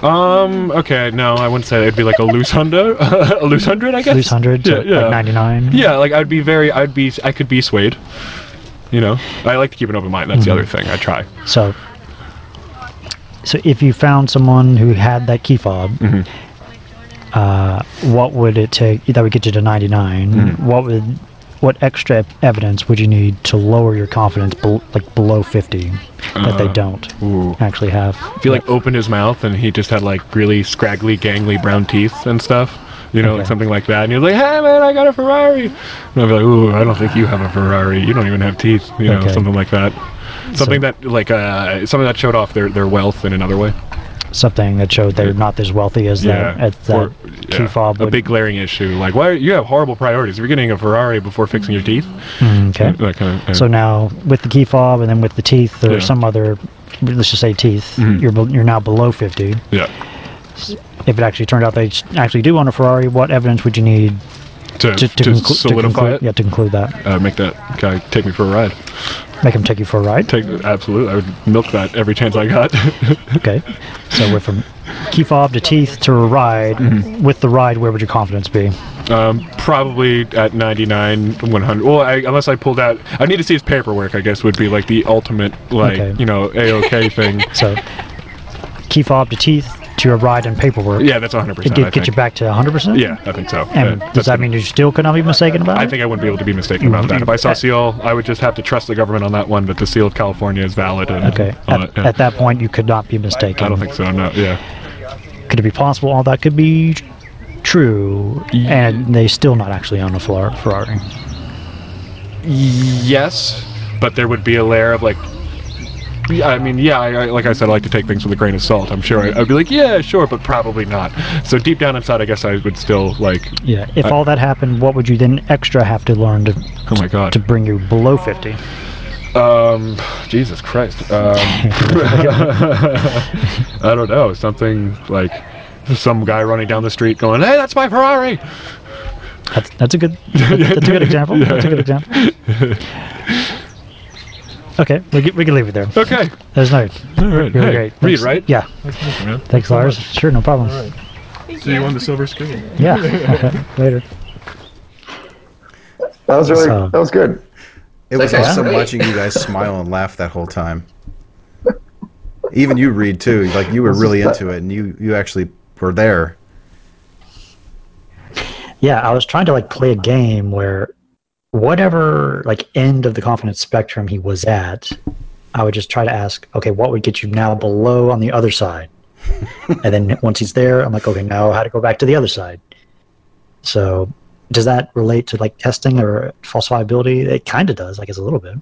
[SPEAKER 6] Um. Okay. No, I wouldn't say that. it'd be like a loose hundred. a loose hundred, I guess.
[SPEAKER 2] Loose 100
[SPEAKER 6] Yeah. yeah.
[SPEAKER 2] like 99?
[SPEAKER 6] Yeah, like I'd be very, I'd be, I could be swayed. You know, I like to keep an open mind. That's the other thing. I try.
[SPEAKER 2] So, so if you found someone who had that key fob,
[SPEAKER 6] Mm-hmm.
[SPEAKER 2] uh, what would it take? That would get you to 99.
[SPEAKER 6] Mm-hmm.
[SPEAKER 2] What would, what extra evidence would you need to lower your confidence, bel like below 50, that they don't
[SPEAKER 6] Uh, Ooh.
[SPEAKER 2] actually have?
[SPEAKER 6] If he like opened his mouth and he just had like really scraggly, gangly brown teeth and stuff, you know, like something like that, and you're like, "Hey man, I got a Ferrari," and I'd be like, "Ooh, I don't think you have a Ferrari. You don't even have teeth," you know,
[SPEAKER 2] Okay.
[SPEAKER 6] something like that. Something
[SPEAKER 2] So-
[SPEAKER 6] that like uh, something that showed off their their wealth in another way.
[SPEAKER 2] Something that showed they're not as wealthy as that, as that
[SPEAKER 6] Or-
[SPEAKER 2] key
[SPEAKER 6] yeah,
[SPEAKER 2] fob
[SPEAKER 6] a big glaring issue. Like, why you have horrible priorities? You're getting a Ferrari before fixing your teeth,
[SPEAKER 2] Mm, okay.
[SPEAKER 6] that kind of.
[SPEAKER 2] So now with the key fob and then with the teeth or
[SPEAKER 6] Yeah. Mm-hmm.
[SPEAKER 2] some other, let's just say teeth, you're be- you're now below 50.
[SPEAKER 6] yeah.
[SPEAKER 2] if it actually turned out they actually do own a Ferrari, what evidence would you need
[SPEAKER 6] To,
[SPEAKER 2] to, to,
[SPEAKER 6] to
[SPEAKER 2] conclu-
[SPEAKER 6] solidify
[SPEAKER 2] conclude,
[SPEAKER 6] it,
[SPEAKER 2] Yeah, to conclude that.
[SPEAKER 6] uh, make that guy take me for a ride.
[SPEAKER 2] Make him take you for a ride.
[SPEAKER 6] Take absolutely, I would milk that every chance I got.
[SPEAKER 2] Okay. So we're from key fob to teeth to a ride.
[SPEAKER 6] Mm-hmm.
[SPEAKER 2] With the ride, where would your confidence be?
[SPEAKER 6] um, probably at 99, 100. Well, I, unless I pulled out, I need to see his paperwork. I guess would be like the ultimate, like
[SPEAKER 2] Okay.
[SPEAKER 6] you know, a okay thing.
[SPEAKER 2] So key fob to teeth to a ride and paperwork.
[SPEAKER 6] Yeah, that's 100.
[SPEAKER 2] It
[SPEAKER 6] percent
[SPEAKER 2] get,
[SPEAKER 6] I
[SPEAKER 2] get you back to 100%?
[SPEAKER 6] Yeah, I think so.
[SPEAKER 2] And
[SPEAKER 6] Yeah,
[SPEAKER 2] does that mean you still could not be mistaken about
[SPEAKER 6] I
[SPEAKER 2] it?
[SPEAKER 6] think I wouldn't be able to be mistaken about that. If I saw seal, I would just have to trust the government on that one. But the seal of California is valid. And
[SPEAKER 2] Okay. At,
[SPEAKER 6] that, yeah.
[SPEAKER 2] at that point, you could not be mistaken.
[SPEAKER 6] I don't think so. No. Yeah.
[SPEAKER 2] Could it be possible all that could be true and they still not actually own a Ferrari?
[SPEAKER 6] Yes, but there would be a layer of like. Yeah, I mean, yeah, I, I, like I said, I like to take things with a grain of salt. I'm sure I, I'd be like, yeah, sure, but probably not. So deep down inside, I guess I would still like,
[SPEAKER 2] Yeah. If
[SPEAKER 6] I-
[SPEAKER 2] all that happened, what would you then extra have to learn to
[SPEAKER 6] oh my god,
[SPEAKER 2] to bring you below 50?
[SPEAKER 6] um, Jesus Christ, um, I don't know, something like some guy running down the street going, hey, that's my Ferrari.
[SPEAKER 2] That's that's a good that's a good example. That's a good example. Okay, we can, we can leave it there.
[SPEAKER 6] Okay,
[SPEAKER 2] That's nice.
[SPEAKER 6] all right,
[SPEAKER 2] Really
[SPEAKER 6] hey,
[SPEAKER 2] great.
[SPEAKER 6] read
[SPEAKER 2] Thanks.
[SPEAKER 6] right?
[SPEAKER 2] Yeah.
[SPEAKER 6] man.
[SPEAKER 2] Thanks, Lars. Sure, no problem.
[SPEAKER 6] See you on the silver screen.
[SPEAKER 2] Yeah. Later.
[SPEAKER 4] That was really
[SPEAKER 2] So-
[SPEAKER 4] that was good.
[SPEAKER 1] It was
[SPEAKER 3] Okay.
[SPEAKER 1] awesome watching you guys smile and laugh that whole time. Even you, Reid, too. Like you were really into it, and you you actually were there.
[SPEAKER 2] Yeah, I was trying to like play a game where whatever like end of the confidence spectrum he was at, I would just try to ask, okay, what would get you now below on the other side? and then once he's there, I'm like, okay, now how to go back to the other side. So does that relate to like testing or falsifiability? It kind of does, I guess, a little bit.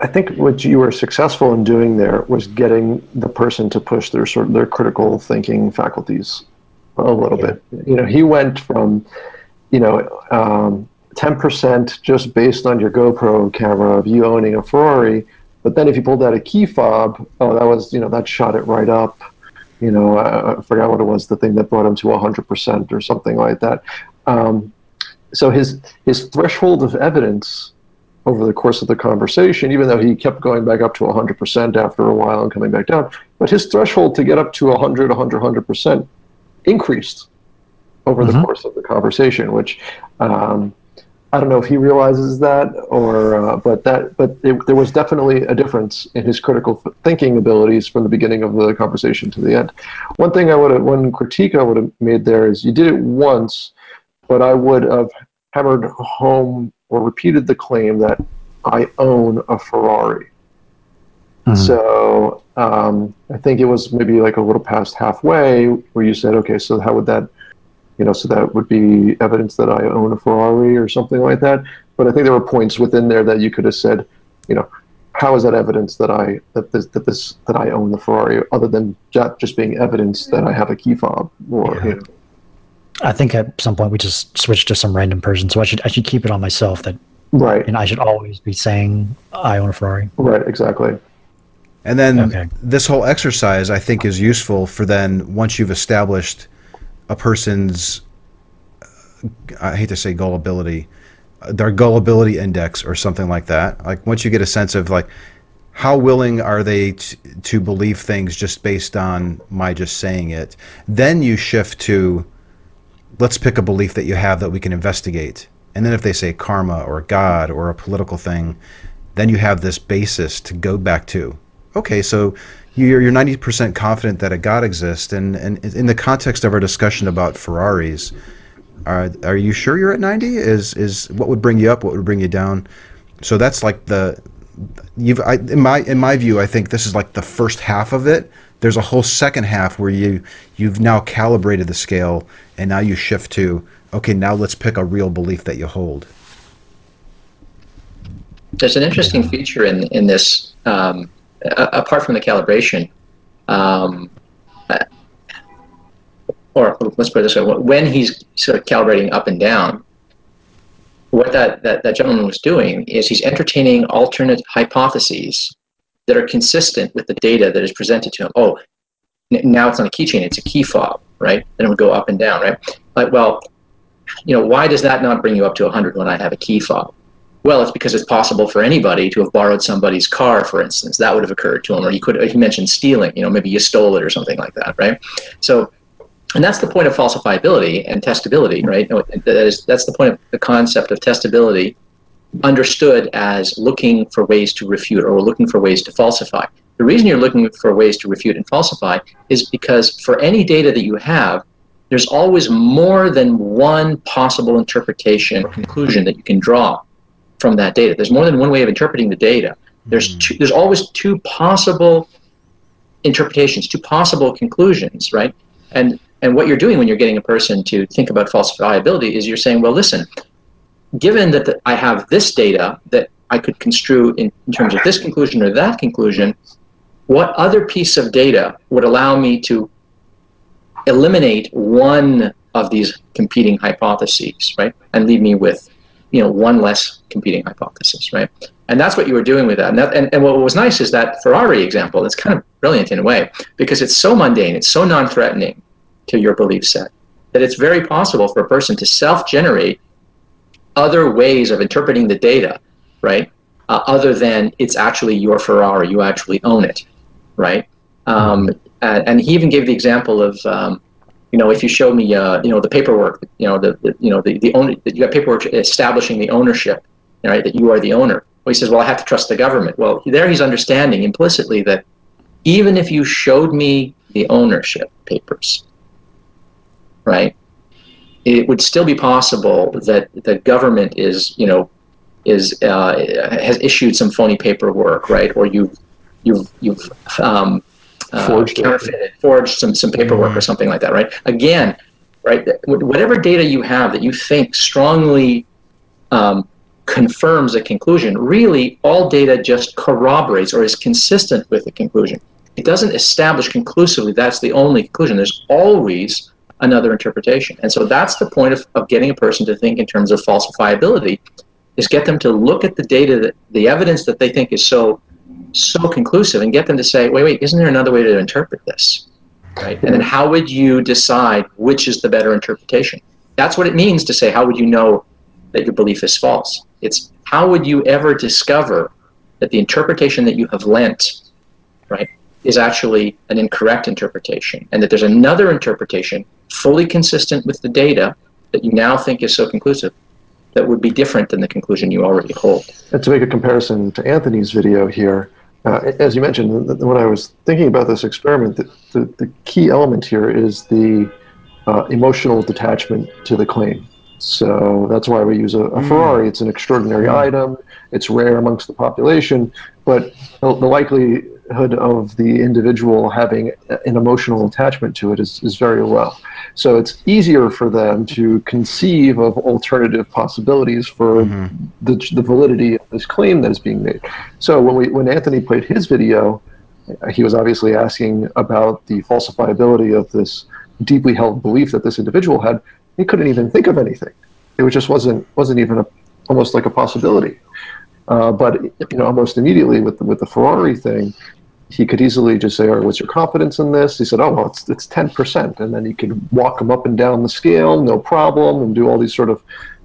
[SPEAKER 4] I think what you were successful in doing there was getting the person to push their sort of their critical thinking faculties a little yeah. bit. You know, he went from, you know, um, 10% just based on your GoPro camera of you owning a Ferrari. But then if you pulled out a key fob, oh, that was, you know, that shot it right up. You know, I, I forgot what it was, the thing that brought him to 100% or something like that. Um, so his his threshold of evidence over the course of the conversation, even though he kept going back up to 100% after a while and coming back down, but his threshold to get up to 100, 100, 100% increased over mm-hmm. the course of the conversation, which um, I don't know if he realizes that or, uh, but that, but it, there was definitely a difference in his critical thinking abilities from the beginning of the conversation to the end. One thing I would have, one critique I would have made there is you did it once, but I would have hammered home or repeated the claim that I own a Ferrari. Mm-hmm. So um, I think it was maybe like a little past halfway where you said, okay, so how would that you know, so that would be evidence that I own a Ferrari or something like that. But I think there were points within there that you could have said, you know, how is that evidence that I that this that this that I own the Ferrari, other than that just being evidence that I have a key fob or yeah. you know.
[SPEAKER 2] I think at some point we just switched to some random person, so I should I should keep it on myself that
[SPEAKER 4] right,
[SPEAKER 2] and I should always be saying I own a Ferrari.
[SPEAKER 4] Right, exactly.
[SPEAKER 1] And then okay. this whole exercise, I think, is useful for then once you've established a person's I hate to say gullibility, their gullibility index or something like that. Like once you get a sense of like how willing are they t- to believe things just based on my just saying it, then you shift to let's pick a belief that you have that we can investigate. And then if they say karma or God or a political thing, then you have this basis to go back to. Okay, so you're, you're 90% confident that a God exists. And, and in the context of our discussion about Ferraris, are, are you sure you're at 90? Is, is what would bring you up? What would bring you down? So that's like the, you've, I, in my, in my view, I think this is like the first half of it. There's a whole second half where you, you've now calibrated the scale and now you shift to, okay, now let's pick a real belief that you hold.
[SPEAKER 3] There's an interesting feature in, in this, um, apart from the calibration, um, or let's put it this way: when he's sort of calibrating up and down, what that, that, that gentleman was doing is he's entertaining alternate hypotheses that are consistent with the data that is presented to him. Oh, now it's not a keychain; it's a key fob, right? Then it would go up and down, right? Like, well, you know, why does that not bring you up to 100 when I have a key fob? Well, it's because it's possible for anybody to have borrowed somebody's car, for instance. That would have occurred to him, or you could. He mentioned stealing. You know, maybe you stole it or something like that, right? So, and that's the point of falsifiability and testability, right? That is, that's the point of the concept of testability, understood as looking for ways to refute or looking for ways to falsify. The reason you're looking for ways to refute and falsify is because for any data that you have, there's always more than one possible interpretation or conclusion that you can draw from that data. There's more than one way of interpreting the data. There's hmm. two, there's always two possible interpretations, two possible conclusions, right? And and what you're doing when you're getting a person to think about falsifiability is you're saying, well, listen, given that the, I have this data that I could construe in, in terms of this conclusion or that conclusion, what other piece of data would allow me to eliminate one of these competing hypotheses, right, and leave me with you know one less competing hypothesis, right? And that's what you were doing with that. And, that, and, and what was nice is that Ferrari example. It's kind of brilliant in a way because it's so mundane, it's so non-threatening to your belief set that it's very possible for a person to self-generate other ways of interpreting the data, right? Uh, other than it's actually your Ferrari, you actually own it, right? Um, and, he even gave the example of um, you know, if you show me, uh, you know, the paperwork, you know, the, the you know, the, the owner, you got paperwork establishing the ownership, right, that you are the owner. Well, he says, well, I have to trust the government. Well, there he's understanding implicitly that even if you showed me the ownership papers, right, it would still be possible that the government is, you know, is uh, has issued some phony paperwork, right, or you've you've you've um,
[SPEAKER 4] Forged it.
[SPEAKER 3] counterfeited, forged some some paperwork or something like that, right? Again, right? Whatever data you have that you think strongly um, confirms a conclusion, really all data just corroborates or is consistent with the conclusion. It doesn't establish conclusively that's the only conclusion. There's always another interpretation. And so that's the point of, of getting a person to think in terms of falsifiability is get them to look at the data that the evidence that they think is so so conclusive and get them to say, wait, wait, isn't there another way to interpret this? Right? And then how would you decide which is the better interpretation? That's what it means to say, how would you know that your belief is false? It's how would you ever discover that the interpretation that you have lent, right, is actually an incorrect interpretation, and that there's another interpretation fully consistent with the data that you now think is so conclusive that would be different than the conclusion you already hold.
[SPEAKER 4] And to make a comparison to Anthony's video here, uh, as you mentioned, when I was thinking about this experiment, the, the, the key element here is the uh, emotional detachment to the claim. So that's why we use a, a Ferrari. It's an extraordinary item. It's rare amongst the population, but the, the likelihood of the individual having an emotional attachment to it is, is very low. So it's easier for them to conceive of alternative possibilities for the, the validity of this claim that is being made. So when we when Anthony played his video, he was obviously asking about the falsifiability of this deeply held belief that this individual had. He couldn't even think of anything. It just wasn't wasn't even a, almost like a possibility. Uh, but you know, almost immediately with the, with the Ferrari thing, he could easily just say, "All right, what's your confidence in this?" He said, "Oh, well, it's it's ten percent," and then he could walk him up and down the scale, no problem, and do all these sort of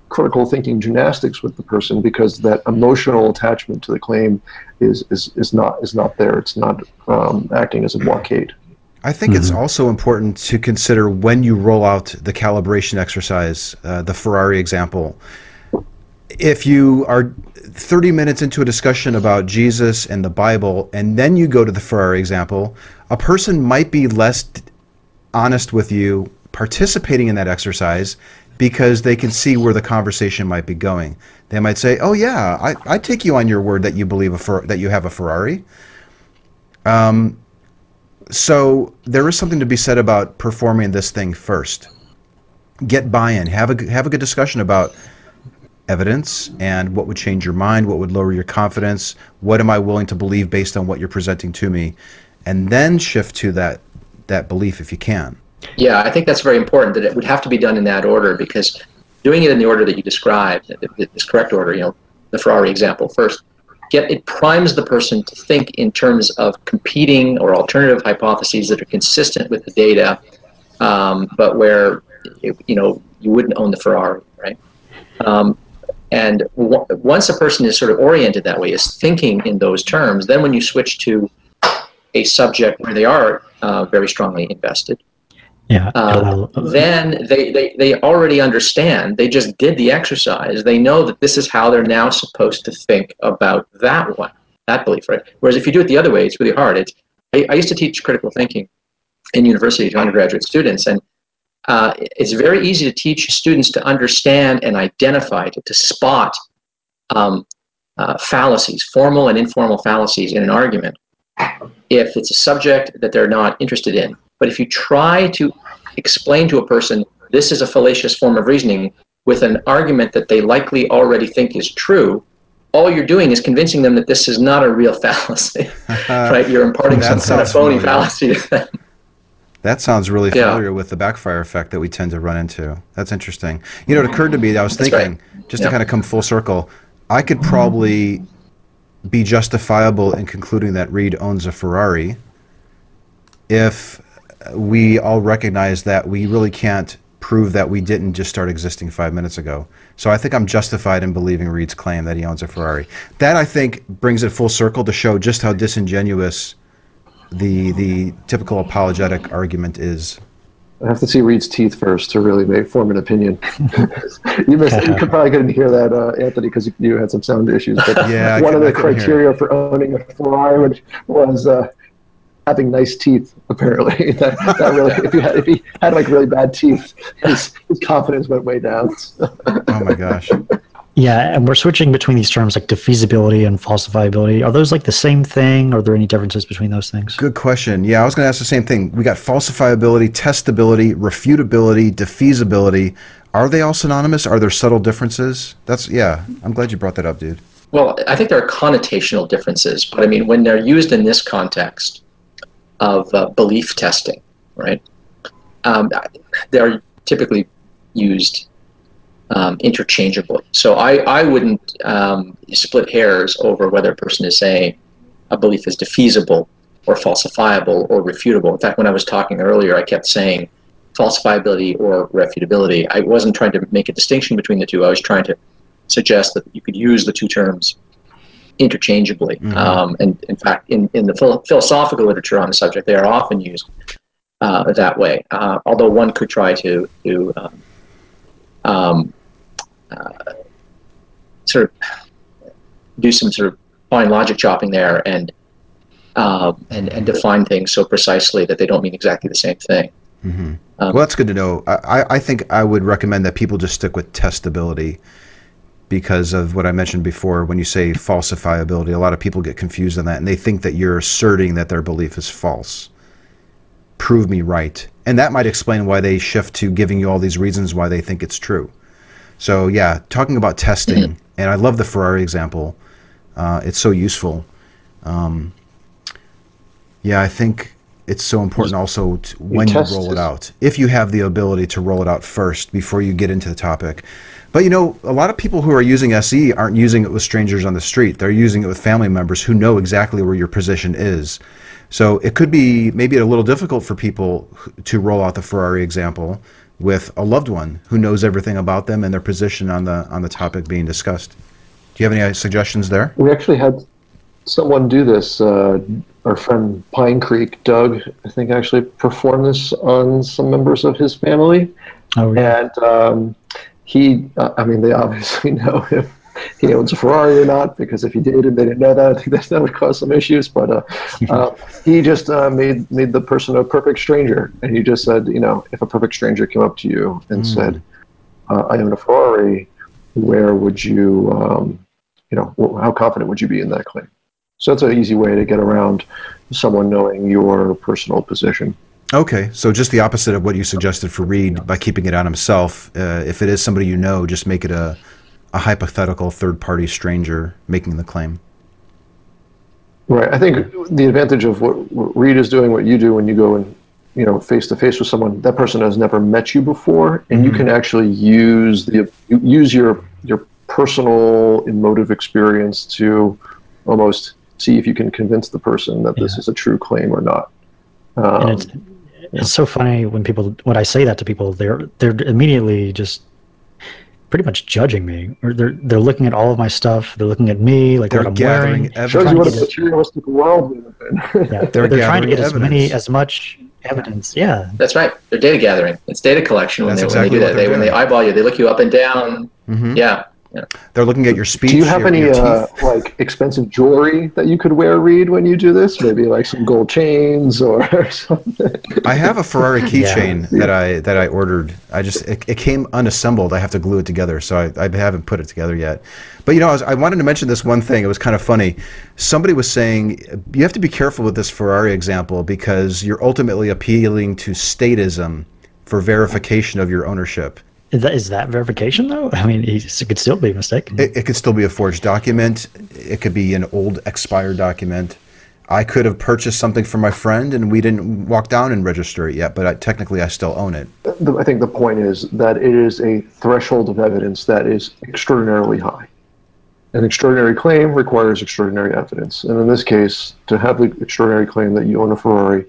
[SPEAKER 4] critical thinking gymnastics with the person because that emotional attachment to the claim is is, is not is not there. It's not um, acting as a blockade.
[SPEAKER 1] I think it's also important to consider when you roll out the calibration exercise, uh, the Ferrari example. If you are 30 minutes into a discussion about Jesus and the Bible, and then you go to the Ferrari example, a person might be less honest with you participating in that exercise because they can see where the conversation might be going. They might say, "Oh yeah, I, I take you on your word that you believe a Fer- that you have a Ferrari." Um, so there is something to be said about performing this thing first. Get buy-in. Have a have a good discussion about evidence and what would change your mind, what would lower your confidence, what am I willing to believe based on what you're presenting to me, and then shift to that that belief if you can.
[SPEAKER 3] Yeah, I think that's very important that it would have to be done in that order because doing it in the order that you described, th- th- this correct order, you know, the Ferrari example first, get it primes the person to think in terms of competing or alternative hypotheses that are consistent with the data, um, but where it, you know you wouldn't own the Ferrari, right? Um, and w- once a person is sort of oriented that way, is thinking in those terms, then when you switch to a subject where they are uh, very strongly invested,
[SPEAKER 2] Yeah.
[SPEAKER 3] uh, then they, they, they already understand. They just did the exercise. They know that this is how they're now supposed to think about that one, that belief, right? Whereas if you do it the other way, it's really hard. It's, I, I used to teach critical thinking in university to undergraduate students, and uh, it's very easy to teach students to understand and identify, to, to spot um, uh, fallacies, formal and informal fallacies in an argument if it's a subject that they're not interested in. But if you try to explain to a person this is a fallacious form of reasoning with an argument that they likely already think is true, all you're doing is convincing them that this is not a real fallacy, right? You're imparting some kind of phony
[SPEAKER 1] familiar.
[SPEAKER 3] fallacy to them.
[SPEAKER 1] That sounds really
[SPEAKER 3] Yeah.
[SPEAKER 1] familiar with the backfire effect that we tend to run into. That's interesting. You know, it occurred to me that I was
[SPEAKER 3] That's
[SPEAKER 1] thinking,
[SPEAKER 3] right.
[SPEAKER 1] just
[SPEAKER 3] Yeah.
[SPEAKER 1] to kind of come full circle, I could probably be justifiable in concluding that Reid owns a Ferrari if we all recognize that we really can't prove that we didn't just start existing five minutes ago. So I think I'm justified in believing Reid's claim that he owns a Ferrari. That I think brings it full circle to show just how disingenuous the the typical apologetic argument is.
[SPEAKER 4] I have to see Reid's teeth first to really make form an opinion. you missed. You could probably couldn't hear that, uh, Anthony, because you, you had some sound issues. But
[SPEAKER 1] Yeah,
[SPEAKER 4] one of the
[SPEAKER 1] couldn't hear it.
[SPEAKER 4] criteria for owning a Ferrari was- was uh, having nice teeth. Apparently, that, that really, if he had if he had like really bad teeth, his, his confidence went way down.
[SPEAKER 1] Oh my gosh.
[SPEAKER 2] Yeah, and we're switching between these terms like defeasibility and falsifiability. Are those like the same thing? Are there any differences between those things?
[SPEAKER 1] Good question. Yeah, I was going to ask the same thing. We got falsifiability, testability, refutability, defeasibility. Are they all synonymous? Are there subtle differences? That's yeah. I'm glad you brought that up, dude.
[SPEAKER 3] Well, I think there are connotational differences, but I mean, when they're used in this context of uh, belief testing, right? Um, they're typically used um, interchangeably. So I, I wouldn't um, split hairs over whether a person is saying a belief is defeasible or falsifiable or refutable. In fact, when I was talking earlier, I kept saying falsifiability or refutability. I wasn't trying to make a distinction between the two. I was trying to suggest that you could use the two terms interchangeably. Mm-hmm. Um, and in fact, in, in the phil- philosophical literature on the subject, they are often used uh, that way. Uh, although one could try to, to um, um, uh, sort of do some sort of fine logic chopping there and um, and and define things so precisely that they don't mean exactly the same thing.
[SPEAKER 1] Mm-hmm. Um, well, that's good to know. I, I think I would recommend that people just stick with testability because of what I mentioned before. When you say falsifiability, a lot of people get confused on that and they think that you're asserting that their belief is false. Prove me right. And that might explain why they shift to giving you all these reasons why they think it's true. So yeah, talking about testing, mm-hmm. and I love the Ferrari example. Uh, it's so useful. Um, yeah, I think it's so important also to, when you, you roll it out. If you have the ability to roll it out first before you get into the topic. But you know, a lot of people who are using SE aren't using it with strangers on the street. They're using it with family members who know exactly where your position is. So it could be maybe a little difficult for people to roll out the Ferrari example with a loved one who knows everything about them and their position on the on the topic being discussed. Do you have any suggestions there?
[SPEAKER 4] We actually had someone do this. Uh, our friend Pinecreek, Doug, I think, actually performed this on some members of his family. Oh, yeah. And um, he, uh, I mean, they obviously know him he owns a Ferrari or not, because if he did and they didn't know that, I think that, that would cause some issues. But uh, uh, he just uh, made made the person a perfect stranger, and he just said, you know, if a perfect stranger came up to you and mm. said, uh, "I own a Ferrari," where would you, um, you know, how confident would you be in that claim? So that's an easy way to get around someone knowing your personal position.
[SPEAKER 1] Okay, so just the opposite of what you suggested for Reid by keeping it on himself. Uh, if it is somebody you know, just make it a a hypothetical third party stranger making the claim.
[SPEAKER 4] Right. I think the advantage of what, Reid is doing, what you do when you go and you know face to face with someone, that person has never met you before, and mm-hmm. you can actually use the use your your personal emotive experience to almost see if you can convince the person that yeah. this is a true claim or not.
[SPEAKER 2] Um, and it's, it's so funny when people when I say that to people, they're they're immediately just pretty much judging me. Or they're they're looking at all of my stuff. They're looking at me, like they're what I'm gathering wearing.
[SPEAKER 4] Shows you what a materialistic world we live
[SPEAKER 2] in. yeah, they're, they're trying to get evidence. as many as much evidence. Yeah,
[SPEAKER 3] that's right. They're data gathering. It's data collection when, they, exactly when they do that. They, when they eyeball you, they look you up and down. Mm-hmm. Yeah, yeah.
[SPEAKER 1] They're looking at your speech.
[SPEAKER 4] Do you have your, any your uh, like expensive jewelry that you could wear, Reid, when you do this? Maybe like some gold chains or something.
[SPEAKER 1] I have a Ferrari keychain yeah. that I that I ordered. I just it, it, came unassembled. I have to glue it together, so I, I haven't put it together yet. But you know, I, was, I wanted to mention this one thing. It was kind of funny. Somebody was saying you have to be careful with this Ferrari example because you're ultimately appealing to statism for verification of your ownership.
[SPEAKER 2] Is that, is that verification though? I mean, it could still be mistaken.
[SPEAKER 1] It, it could still be a forged document. It could be an old expired document. I could have purchased something from my friend and we didn't walk down and register it yet, but I, technically I still own it.
[SPEAKER 4] I think the point is that it is a threshold of evidence that is extraordinarily high. An extraordinary claim requires extraordinary evidence. And in this case, to have the extraordinary claim that you own a Ferrari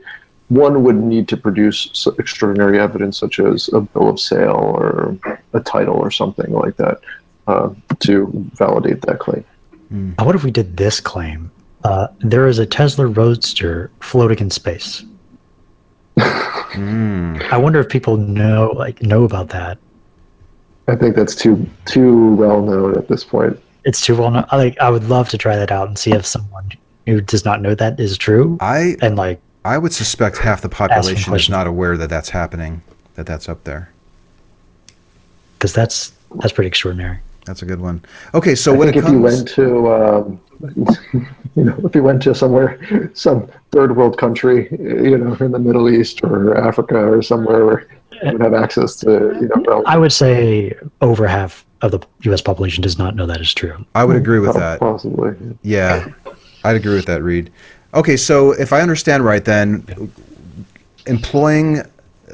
[SPEAKER 4] one would need to produce extraordinary evidence, such as a bill of sale or a title or something like that, uh, to validate that claim.
[SPEAKER 2] Mm. What if we did this claim? Uh, there is a Tesla Roadster floating in space. mm. I wonder if people know like know about that.
[SPEAKER 4] I think that's too too well known at this point.
[SPEAKER 2] It's too well known. I, like, I would love to try that out and see if someone who does not know that is true.
[SPEAKER 1] I
[SPEAKER 2] and like
[SPEAKER 1] I would suspect half the population is not aware that that's happening, that that's up there.
[SPEAKER 2] Because that's that's pretty extraordinary.
[SPEAKER 1] That's a good one. Okay, so
[SPEAKER 4] I
[SPEAKER 1] when
[SPEAKER 4] think
[SPEAKER 1] it
[SPEAKER 4] if you went to, um, you know, if you went to somewhere, some third world country, you know, in the Middle East or Africa or somewhere where you would have access to, you know, rel-
[SPEAKER 2] I would say over half of the U.S. population does not know that is true.
[SPEAKER 1] I would agree with
[SPEAKER 4] oh,
[SPEAKER 1] that.
[SPEAKER 4] Possibly.
[SPEAKER 1] Yeah, I'd agree with that, Reid. Okay, so if I understand right, then employing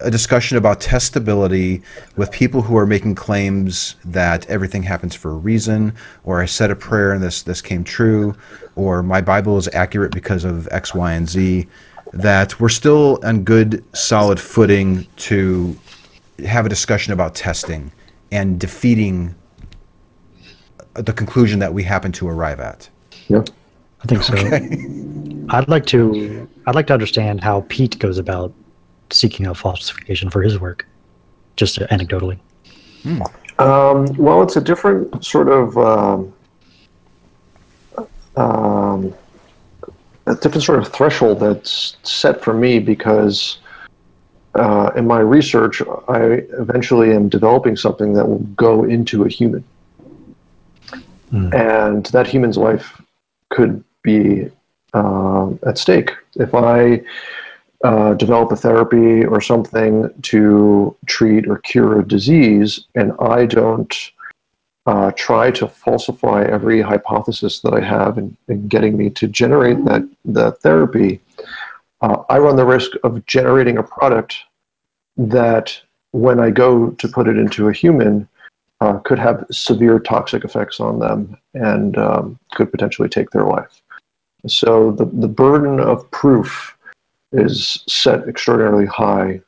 [SPEAKER 1] a discussion about testability with people who are making claims that everything happens for a reason, or I said a prayer and this this came true, or my Bible is accurate because of X, Y, and Z, that we're still on good, solid footing to have a discussion about testing and defeating the conclusion that we happen to arrive at.
[SPEAKER 4] Yeah.
[SPEAKER 2] I think so. I'd like to. I'd like to understand how Pete goes about seeking out falsification for his work, just anecdotally.
[SPEAKER 4] Um, well, it's a different sort of um, um, a different sort of threshold that's set for me because uh, in my research, I eventually am developing something that will go into a human,
[SPEAKER 2] Hmm.
[SPEAKER 4] and that human's life could be uh, at stake if I uh, develop a therapy or something to treat or cure a disease, and I don't uh, try to falsify every hypothesis that I have in, in getting me to generate that, that therapy, uh, I run the risk of generating a product that, when I go to put it into a human, uh, could have severe toxic effects on them and um, could potentially take their life. So the, the burden of proof is set extraordinarily high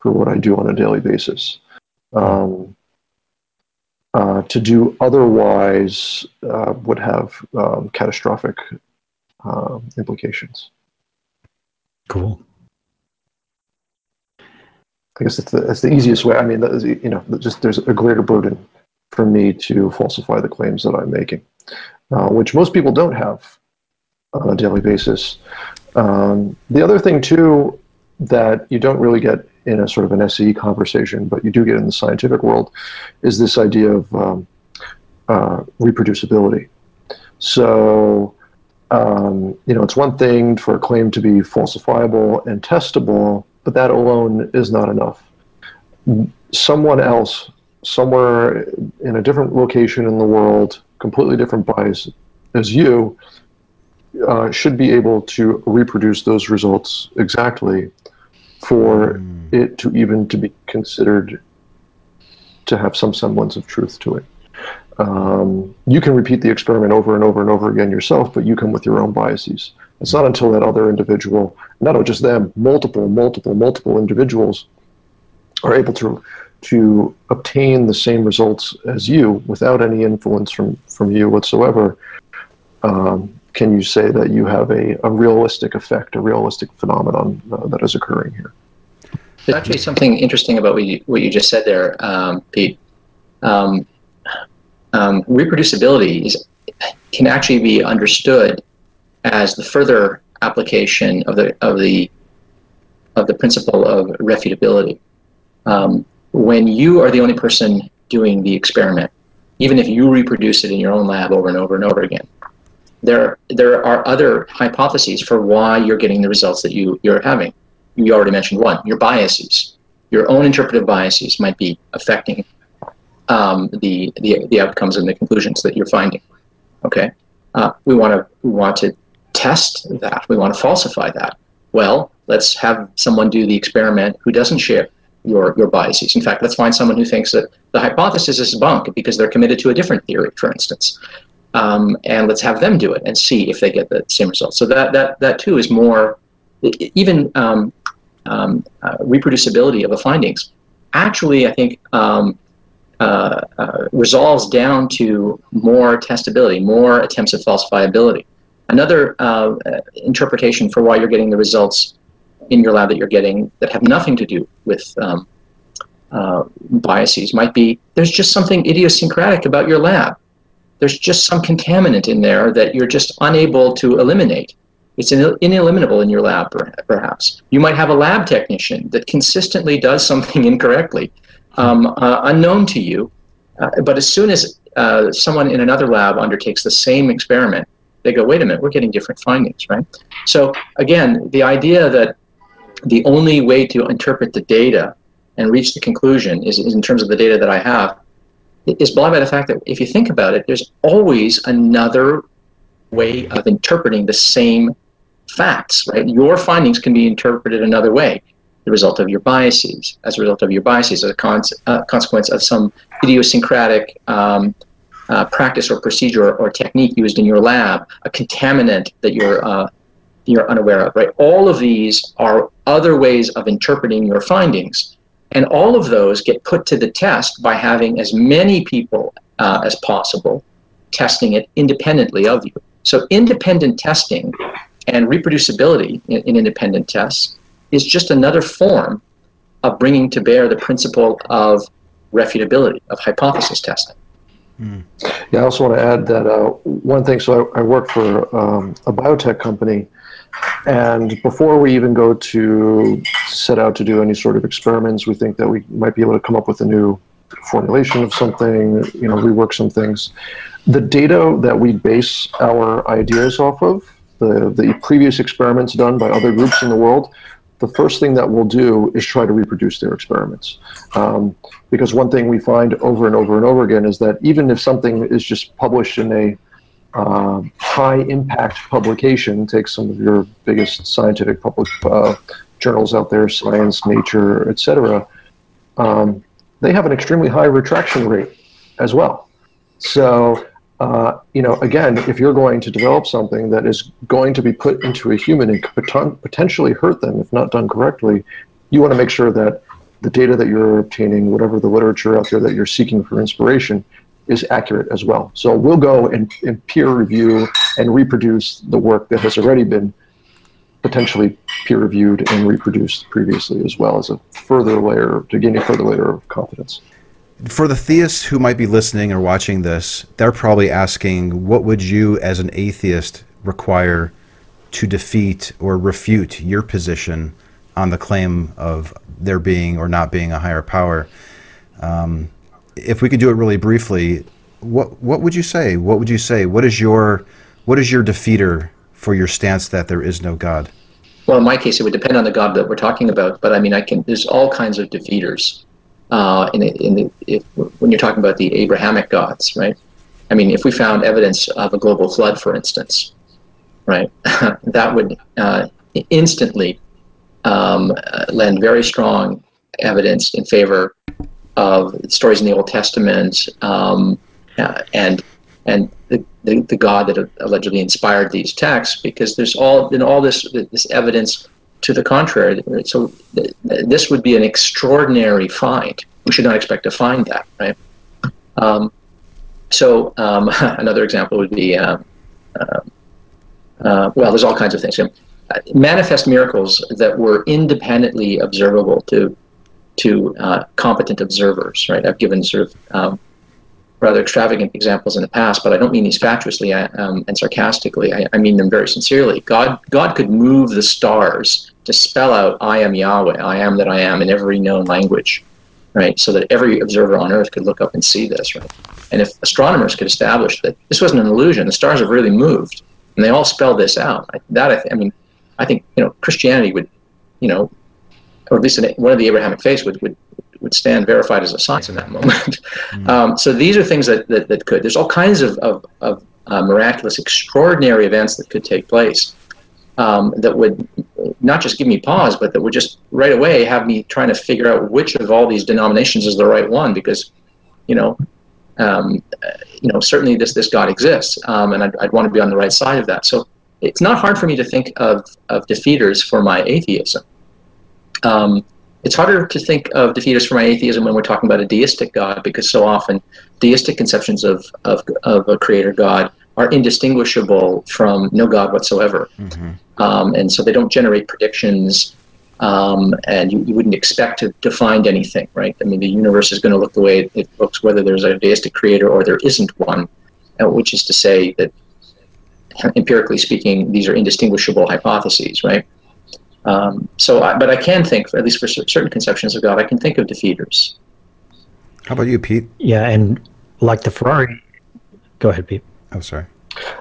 [SPEAKER 4] for what I do on a daily basis. Um, uh, to do otherwise uh, would have um, catastrophic uh, implications.
[SPEAKER 2] Cool.
[SPEAKER 4] I guess that's the, that's the easiest way. I mean, is, you know, just there's a greater burden for me to falsify the claims that I'm making, uh, which most people don't have on a daily basis. Um, the other thing too that you don't really get in a sort of an SE conversation, but you do get in the scientific world, is this idea of um, uh, reproducibility. So, um, you know, it's one thing for a claim to be falsifiable and testable, but that alone is not enough. Someone else, somewhere in a different location in the world, completely different bias as you, uh, should be able to reproduce those results exactly for it to even to be considered to have some semblance of truth to it. Um, you can repeat the experiment over and over and over again yourself, but you come with your own biases. It's not until that other individual, not just them, multiple, multiple, multiple individuals are able to to obtain the same results as you without any influence from from you whatsoever. Um, can you say that you have a, a realistic effect, a realistic phenomenon uh, that is occurring here?
[SPEAKER 3] There's actually something interesting about what you, what you just said there, um, Pete. Um, um, reproducibility is, can actually be understood as the further application of the of the of the principle of refutability. Um, when you are the only person doing the experiment, even if you reproduce it in your own lab over and over and over again, there there are other hypotheses for why you're getting the results that you you're having. You already mentioned one, your biases. Your own interpretive biases might be affecting um, the, the the outcomes and the conclusions that you're finding. Okay, uh, we want to we want to test that. We want to falsify that. Well, let's have someone do the experiment who doesn't share your your biases. In fact, let's find someone who thinks that the hypothesis is bunk because they're committed to a different theory, for instance. Um, and let's have them do it and see if they get the same results. So that that that too is more even um, um, uh, reproducibility of the findings. Actually, I think um, uh, uh, resolves down to more testability, more attempts at falsifiability. Another uh, interpretation for why you're getting the results in your lab that you're getting that have nothing to do with um, uh, biases might be there's just something idiosyncratic about your lab. There's just some contaminant in there that you're just unable to eliminate. It's ineliminable in your lab, perhaps. You might have a lab technician that consistently does something incorrectly, um, uh, unknown to you. Uh, but as soon as uh, someone in another lab undertakes the same experiment, they go, wait a minute, we're getting different findings, right? So again, the idea that the only way to interpret the data and reach the conclusion is, is in terms of the data that I have is belied by the fact that if you think about it, there's always another way of interpreting the same facts, right? Your findings can be interpreted another way. The result of your biases, as a result of your biases, as a con- uh, consequence of some idiosyncratic um, uh, practice or procedure or, or, technique used in your lab, a contaminant that you're uh, you're unaware of, right? All of these are other ways of interpreting your findings, and all of those get put to the test by having as many people uh, as possible testing it independently of you. So, independent testing and reproducibility in, in independent tests is just another form of bringing to bear the principle of refutability, of hypothesis testing.
[SPEAKER 4] Mm. Yeah, I also want to add that uh, one thing. So I, I work for um, a biotech company, and before we even go to set out to do any sort of experiments, we think that we might be able to come up with a new formulation of something, you know, rework some things. The data that we base our ideas off of, the, the previous experiments done by other groups in the world, the first thing that we'll do is try to reproduce their experiments. Um, because one thing we find over and over and over again is that even if something is just published in a uh, high impact publication, take some of your biggest scientific public uh, journals out there, Science, Nature, etc., um, they have an extremely high retraction rate as well. So uh, you know, again, if you're going to develop something that is going to be put into a human and could potentially hurt them if not done correctly, you want to make sure that the data that you're obtaining, whatever the literature out there that you're seeking for inspiration, is accurate as well. So we'll go and, and peer review and reproduce the work that has already been potentially peer reviewed and reproduced previously, as well as a further layer to gain a further layer of confidence
[SPEAKER 1] for the theists who might be listening or watching this, they're probably asking, what would you, as an atheist, require to defeat or refute your position on the claim of there being or not being a higher power? Um, if we could do it really briefly, what what would you say? What would you say? What is your what is your defeater for your stance that there is no God?
[SPEAKER 3] Well, in my case, it would depend on the God that we're talking about. But I mean, I can. There's all kinds of defeaters uh, in, in the, if, when you're talking about the Abrahamic gods, right? I mean, if we found evidence of a global flood, for instance, right, that would uh, instantly um, lend very strong evidence in favor of stories in the Old Testament um, uh, and and the, the, the, God that allegedly inspired these texts, because there's all been all this this evidence to the contrary. So th- this would be an extraordinary find. We should not expect to find that, right? Um, so um, another example would be, uh, uh, uh, well, there's all kinds of things. manifest miracles that were independently observable to to uh, competent observers, right? I've given sort of um, rather extravagant examples in the past, but I don't mean these fatuously um, and sarcastically. I, I, mean them very sincerely. God, God could move the stars to spell out "I am Yahweh," "I am that I am" in every known language, right? So that every observer on Earth could look up and see this, right? And if astronomers could establish that this wasn't an illusion, the stars have really moved, and they all spell this out, that I, th- I mean, I think you know Christianity would, you know, or at least one of the Abrahamic faiths would would would stand verified as a science in that moment. mm. um, so these are things that, that, that, could. There's all kinds of, of, of uh, miraculous, extraordinary events that could take place um, that would not just give me pause, but that would just right away have me trying to figure out which of all these denominations is the right one, because you know, um, you know, certainly this this God exists, um, and I'd, I'd want to be on the right side of that. So it's not hard for me to think of of defeaters for my atheism. Um, it's harder to think of defeaters for my atheism when we're talking about a deistic God, because so often deistic conceptions of, of, of a creator God are indistinguishable from no God whatsoever. Mm-hmm. Um, and so they don't generate predictions, um, and you, you, wouldn't expect to, to find anything, right? I mean, the universe is going to look the way it looks, whether there's a deistic creator or there isn't one, uh, which is to say that empirically speaking, these are indistinguishable hypotheses, right? Um, so, I, but I can think, at least for certain conceptions of God, I can think of defeaters.
[SPEAKER 1] How about you, Pete?
[SPEAKER 2] Yeah, and like the Ferrari Go ahead, Pete.
[SPEAKER 1] Oh, sorry.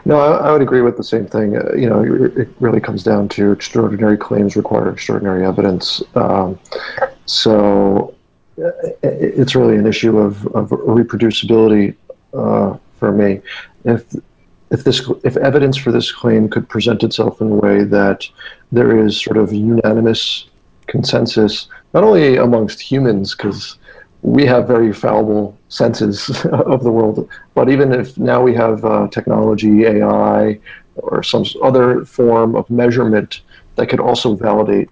[SPEAKER 4] No, I, I would agree with the same thing. Uh, you know, it, it really comes down to extraordinary claims require extraordinary evidence. Um, so uh, it's really an issue of, of reproducibility uh, for me. If if this if evidence for this claim could present itself in a way that there is sort of unanimous consensus, not only amongst humans, because we have very fallible senses of the world. But even if now we have uh, technology, AI, or some other form of measurement that could also validate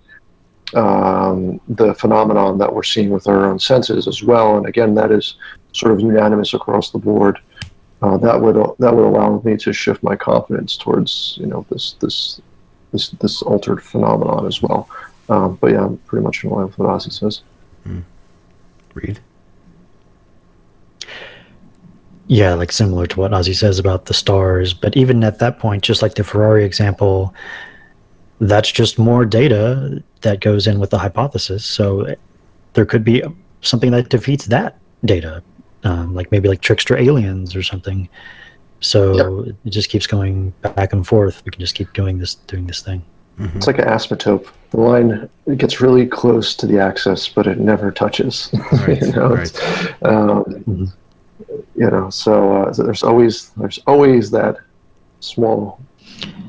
[SPEAKER 4] um, the phenomenon that we're seeing with our own senses as well. And again, that is sort of unanimous across the board. Uh, that would that would allow me to shift my confidence towards you know this this this this altered phenomenon as well. Um, but yeah, I'm pretty much in line with what Ozy says. Mm.
[SPEAKER 1] Reid?
[SPEAKER 2] Yeah, like similar to what Ozy says about the stars. But even at that point, just like the Ferrari example, that's just more data that goes in with the hypothesis. So there could be something that defeats that data, um, like maybe like trickster aliens or something. So yep. it just keeps going back and forth. We can just keep doing this, doing this thing.
[SPEAKER 4] Mm-hmm. It's like an asymptote. The line it gets really close to the axis, but it never touches. Right, you know, right. Um, mm-hmm. you know so, uh, so, there's always there's always that small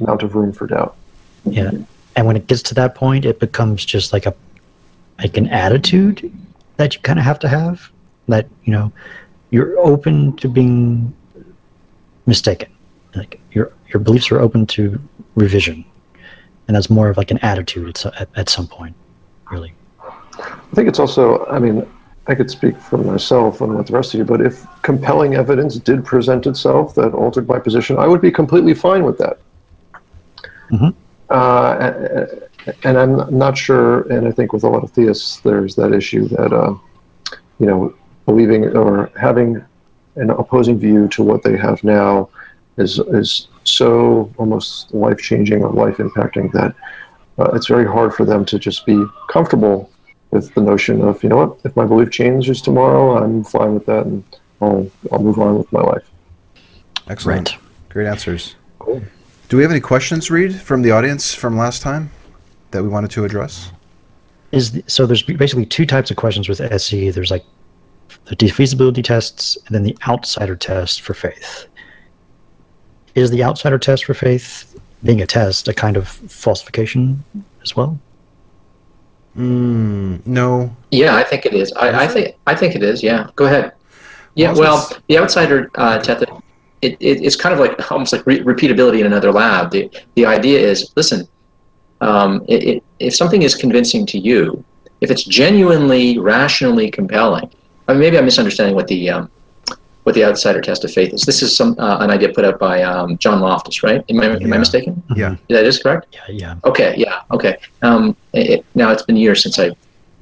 [SPEAKER 4] amount of room for doubt.
[SPEAKER 2] Yeah, and when it gets to that point, it becomes just like a like an attitude that you kind of have to have. That you know, you're open to being mistaken. Like your your beliefs are open to revision and that's more of like an attitude at, at some point, really.
[SPEAKER 4] I think it's also, I mean, I could speak for myself and with the rest of you, but if compelling evidence did present itself that altered my position, I would be completely fine with that. Mm-hmm. Uh, and I'm not sure, and I think with a lot of theists, there's that issue that, uh, you know, believing or having an opposing view to what they have now is is so almost life changing or life impacting that uh, it's very hard for them to just be comfortable with the notion of you know what if my belief changes tomorrow I'm fine with that and I'll I'll move on with my life.
[SPEAKER 1] Excellent, right. great answers. Cool. Do we have any questions, Reid, from the audience from last time that we wanted to address?
[SPEAKER 2] Is the, so there's basically two types of questions with SE. There's like the defeasibility tests and then the outsider test for faith is the outsider test for faith being a test a kind of falsification as well?
[SPEAKER 1] Mm, no.
[SPEAKER 3] Yeah, I think it is. I, I, think I think it is. Yeah, go ahead. Yeah, well, the outsider uh, test it, it, it's kind of like almost like re- repeatability in another lab. The the idea is, listen, um, it, if something is convincing to you, if it's genuinely rationally compelling, I mean, maybe I'm misunderstanding what the um, what the outsider test of faith is. This is some uh, an idea put out by um, John Loftus, right? Am I, am I mistaken?
[SPEAKER 1] Yeah.
[SPEAKER 3] That is correct?
[SPEAKER 2] Yeah, yeah.
[SPEAKER 3] Okay, yeah, okay. Um, it, now, it's been years since I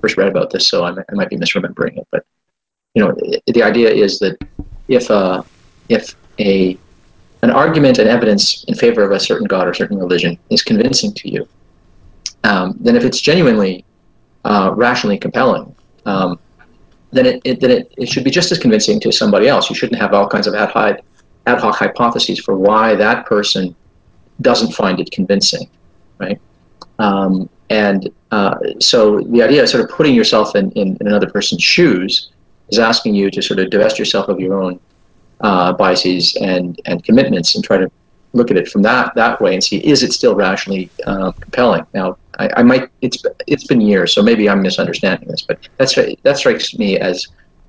[SPEAKER 3] first read about this, so I might, I might be misremembering it. But, you know, it, the idea is that if, uh, if a, an argument and evidence in favor of a certain God or certain religion is convincing to you, um, then if it's genuinely uh, rationally compelling, um, then it, it then it, it should be just as convincing to somebody else. You shouldn't have all kinds of ad hoc, ad hoc hypotheses for why that person doesn't find it convincing, right? Um, and uh, so the idea of sort of putting yourself in, in, in, another person's shoes is asking you to sort of divest yourself of your own uh, biases and, and commitments and try to look at it from that that way and see is it still rationally uh, compelling. Now, I, I, might it's it's been years, so maybe I'm misunderstanding this, but that's that strikes me as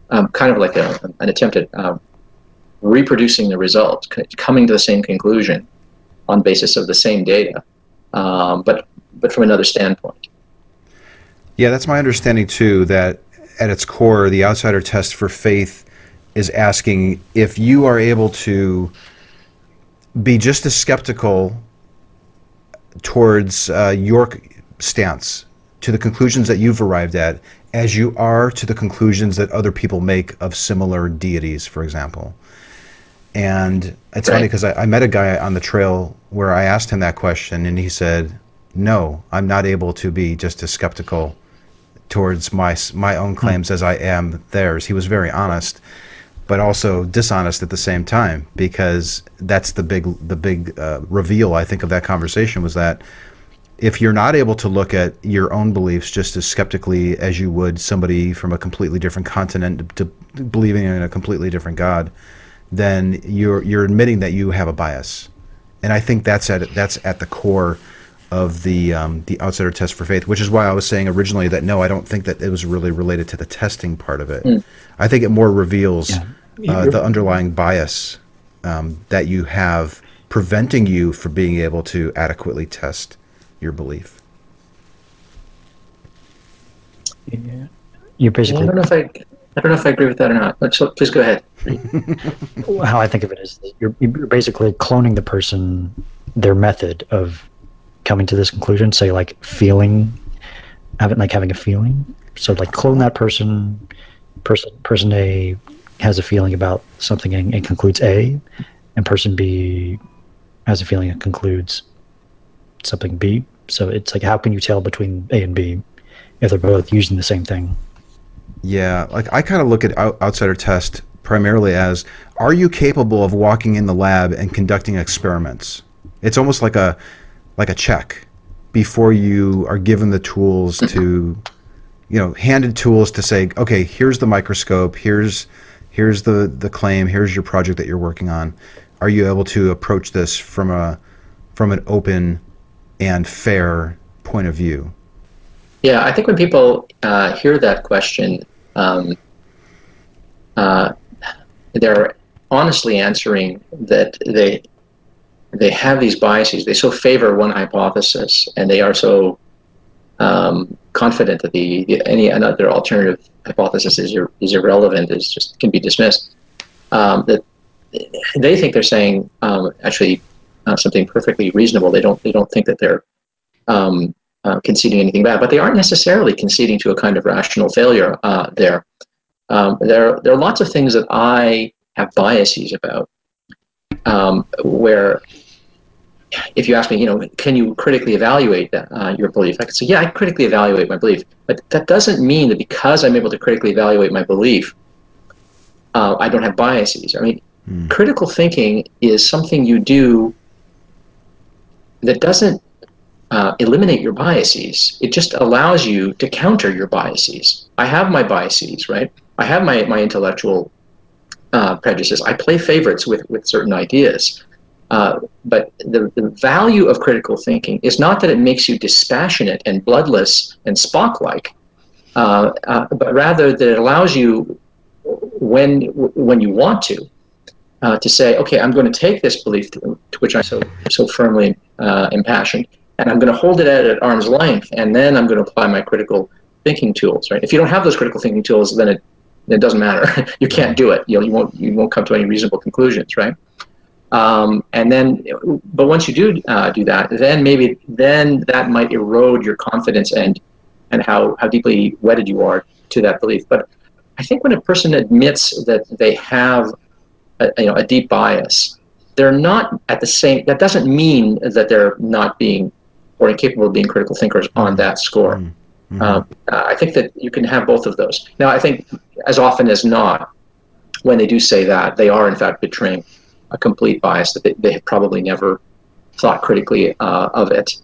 [SPEAKER 3] um, kind of like a, an attempt at um, reproducing the result, coming to the same conclusion on basis of the same data, um, but but from another standpoint.
[SPEAKER 1] Yeah, that's my understanding too. That at its core, the outsider test for faith is asking if you are able to be just as skeptical towards uh, your stance to the conclusions that you've arrived at as you are to the conclusions that other people make of similar deities, for example. And it's right. funny because I, I, met a guy on the trail where I asked him that question, and he said, "No, I'm not able to be just as skeptical towards my my own claims as I am theirs." He was very honest, but also dishonest at the same time because that's the big the big uh, reveal I think of that conversation was that if you're not able to look at your own beliefs just as skeptically as you would somebody from a completely different continent to believing in a completely different God, then you're you're admitting that you have a bias, and I think that's at that's at the core of the um, the outsider test for faith, which is why I was saying originally that no, I don't think that it was really related to the testing part of it. Mm. I think it more reveals yeah. uh, the underlying bias um, that you have preventing you from being able to adequately test your belief.
[SPEAKER 2] Yeah. You're basically.
[SPEAKER 3] I don't know if I. I don't know if I agree with that or not. But so, please go ahead.
[SPEAKER 2] How I think of it is you're, you're basically cloning the person, their method of coming to this conclusion. Say like feeling, having like having a feeling. So like clone that person. Person person A has a feeling about something and, and concludes A, and person B has a feeling and concludes something B. So it's like, how can you tell between A and B if they're both using the same thing?
[SPEAKER 1] Yeah, like I kind of look at out- outsider test primarily as are you capable of walking in the lab and conducting experiments? It's almost like a like a check before you are given the tools to you know handed tools to say okay here's the microscope here's here's the the claim here's your project that you're working on are you able to approach this from a from an open and fair point of view?
[SPEAKER 3] Yeah, I think when people uh, hear that question, um, uh, they're honestly answering that they they have these biases. They so favor one hypothesis, and they are so um, confident that the, the, any another alternative hypothesis is is irrelevant, is just can be dismissed. Um, that they think they're saying um, actually uh, something perfectly reasonable. They don't they don't think that they're um, uh, conceding anything bad, but they aren't necessarily conceding to a kind of rational failure uh, there. Um, there there are lots of things that I have biases about, um, where if you ask me, you know, can you critically evaluate that, uh, your belief? I could say, yeah, I critically evaluate my belief, but that doesn't mean that because I'm able to critically evaluate my belief, uh, I don't have biases. I mean, mm. critical thinking is something you do that doesn't uh, eliminate your biases. It just allows you to counter your biases. I have my biases, right? I have my, my intellectual uh, prejudices. I play favorites with, with certain ideas. Uh, but the, the value of critical thinking is not that it makes you dispassionate and bloodless and Spock-like, uh, uh, but rather that it allows you, when when you want to, uh, to say, okay, I'm going to take this belief to, to which I so so firmly uh, impassioned, and I'm going to hold it at, at arm's length, and then I'm going to apply my critical thinking tools. Right? If you don't have those critical thinking tools, then it it doesn't matter. you can't do it. You know, you won't you won't come to any reasonable conclusions. Right? Um, and then, but once you do uh, do that, then maybe then that might erode your confidence and and how how deeply wedded you are to that belief. But I think when a person admits that they have a, you know a deep bias, they're not at the same. That doesn't mean that they're not being or incapable of being critical thinkers on that score. Mm-hmm. Um, I think that you can have both of those. Now, I think as often as not, when they do say that, they are in fact betraying a complete bias that they, they have probably never thought critically uh, of it.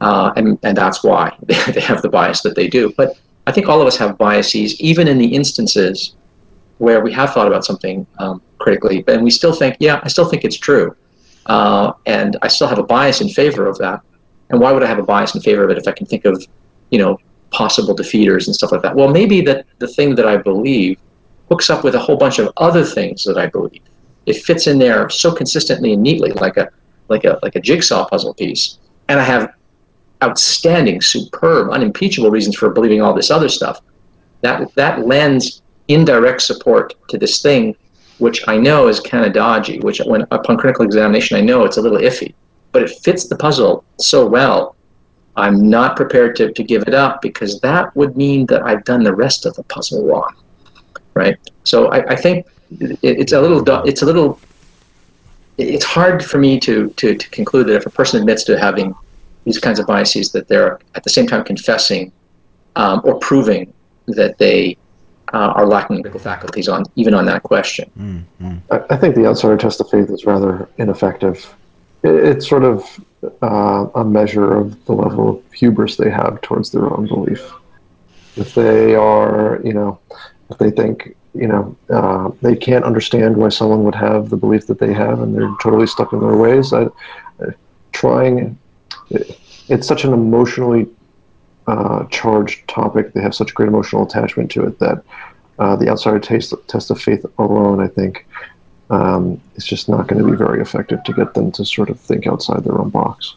[SPEAKER 3] Uh, and, and that's why they have the bias that they do. But I think all of us have biases, even in the instances where we have thought about something um, critically, and we still think, yeah, I still think it's true. Uh, and I still have a bias in favor of that. And why would I have a bias in favor of it if I can think of, you know, possible defeaters and stuff like that? Well, maybe that the thing that I believe hooks up with a whole bunch of other things that I believe. It fits in there so consistently and neatly, like a like a like a jigsaw puzzle piece. And I have outstanding, superb, unimpeachable reasons for believing all this other stuff. That that lends indirect support to this thing, which I know is kind of dodgy, which when upon critical examination, I know it's a little iffy, but it fits the puzzle so well. I'm not prepared to, to give it up because that would mean that I've done the rest of the puzzle wrong, right? So I, I think it, it's a little, it's a little, it's hard for me to, to, to conclude that if a person admits to having these kinds of biases, that they're at the same time confessing um, or proving that they uh, are lacking critical faculties on even on that question.
[SPEAKER 1] Mm-hmm.
[SPEAKER 4] I, I think the outsider test of faith is rather ineffective. It, it's sort of uh, a measure of the level of hubris they have towards their own belief. If they are, you know, if they think, you know, uh, they can't understand why someone would have the belief that they have, and they're totally stuck in their ways. I, trying, it's such an emotionally uh, charged topic. They have such great emotional attachment to it that uh, the outsider taste, test of faith alone, I think, um, is just not going to be very effective to get them to sort of think outside their own box.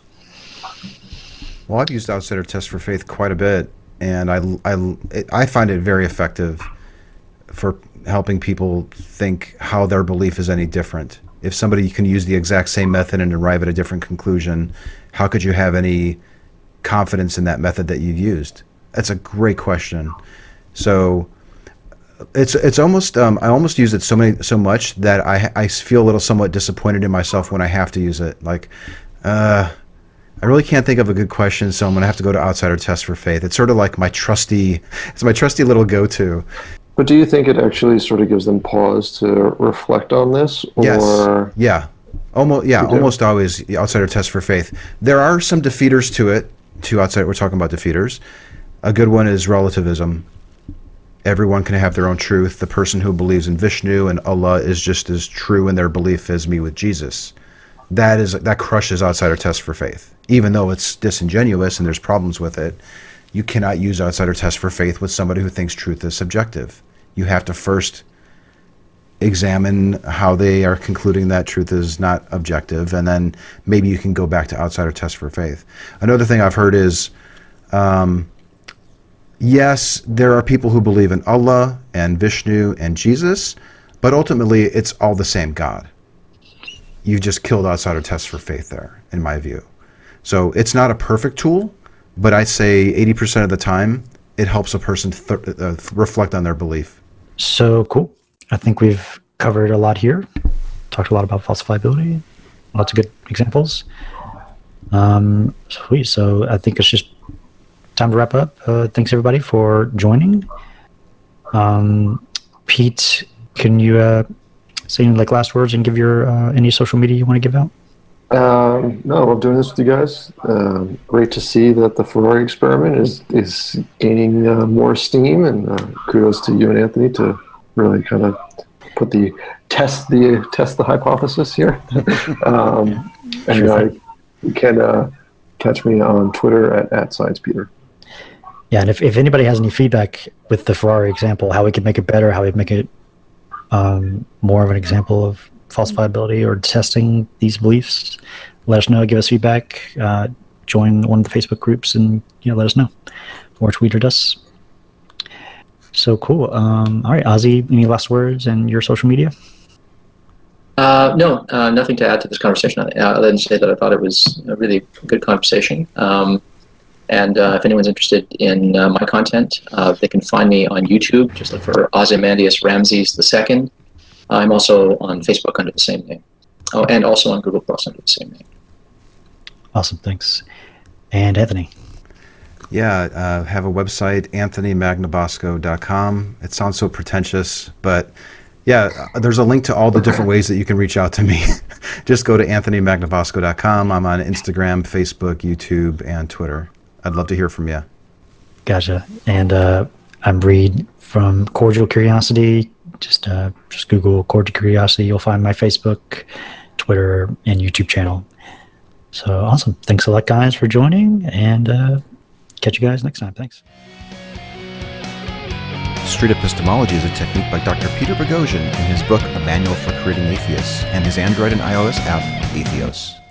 [SPEAKER 1] Well, I've used outsider test for faith quite a bit, and I, I, I find it very effective for helping people think how their belief is any different. If somebody can use the exact same method and arrive at a different conclusion, how could you have any confidence in that method that you've used? That's a great question. So it's it's almost um, I almost use it so many so much that I I feel a little somewhat disappointed in myself when I have to use it. Like, uh, I really can't think of a good question, so I'm gonna have to go to outsider test for faith. It's sort of like my trusty it's my trusty little go to.
[SPEAKER 4] But do you think it actually sort of gives them pause to reflect on this? Or
[SPEAKER 1] yes. Yeah. Almost yeah, almost always outsider test for faith. There are some defeaters to it. To outside, we're talking about defeaters. A good one is relativism everyone can have their own truth. The person who believes in Vishnu and Allah is just as true in their belief as me with Jesus. That is that crushes outsider test for faith. Even though it's disingenuous and there's problems with it, you cannot use outsider test for faith with somebody who thinks truth is subjective. You have to first examine how they are concluding that truth is not objective, and then maybe you can go back to outsider test for faith. Another thing I've heard is um, yes, there are people who believe in Allah and Vishnu and Jesus, but ultimately it's all the same God. You've just killed outsider tests for faith there, in my view. So it's not a perfect tool, but I'd say 80% of the time it helps a person th- uh, reflect on their belief.
[SPEAKER 2] So cool. I think we've covered a lot here. Talked a lot about falsifiability. Lots of good examples. Um, sweet. So I think it's just time to wrap up. Uh, thanks everybody for joining. Um, Pete, can you uh, say any like last words and give your uh, any social media you want to give out?
[SPEAKER 4] Um, no, I'm doing this with you guys. Um, great to see that the Ferrari experiment is is gaining uh, more steam, and uh, kudos to you and Anthony to really kind of put the test the test the hypothesis here. um, and sure you can uh, catch me on Twitter at, at SciencePeter.
[SPEAKER 2] Yeah, and if, if anybody has any feedback with the Ferrari example, how we could make it better, how we make it um, more of an example of falsifiability or testing these beliefs, let us know. Give us feedback. Uh, join one of the Facebook groups and you know let us know, or tweet at us. So cool. Um, all right, Ozy, any last words and your social media?
[SPEAKER 3] Uh, no, uh, nothing to add to this conversation uh, other than say that I thought it was a really good conversation. Um, and uh, if anyone's interested in uh, my content, uh, they can find me on YouTube. Just look for Ozymandias Ramses II. I'm also on Facebook under the same name. Oh, and also on Google Plus under the same name.
[SPEAKER 2] Awesome, thanks. And Anthony.
[SPEAKER 1] Yeah, uh, have a website, anthonymagnabosco.com. It sounds so pretentious, but yeah, uh, there's a link to all the different ways that you can reach out to me. Just go to anthonymagnabosco.com. I'm on Instagram, Facebook, YouTube, and Twitter. I'd love to hear from you.
[SPEAKER 2] Gotcha. And uh, I'm Reid from Cordial Curiosity. Just uh, just Google Cordial Curiosity. You'll find my Facebook, Twitter, and YouTube channel. So awesome. Thanks a lot, guys, for joining. And uh, catch you guys next time. Thanks.
[SPEAKER 1] Street epistemology is a technique by Dr. Peter Boghossian in his book A Manual for Creating Atheists and his Android and iOS app, Atheos.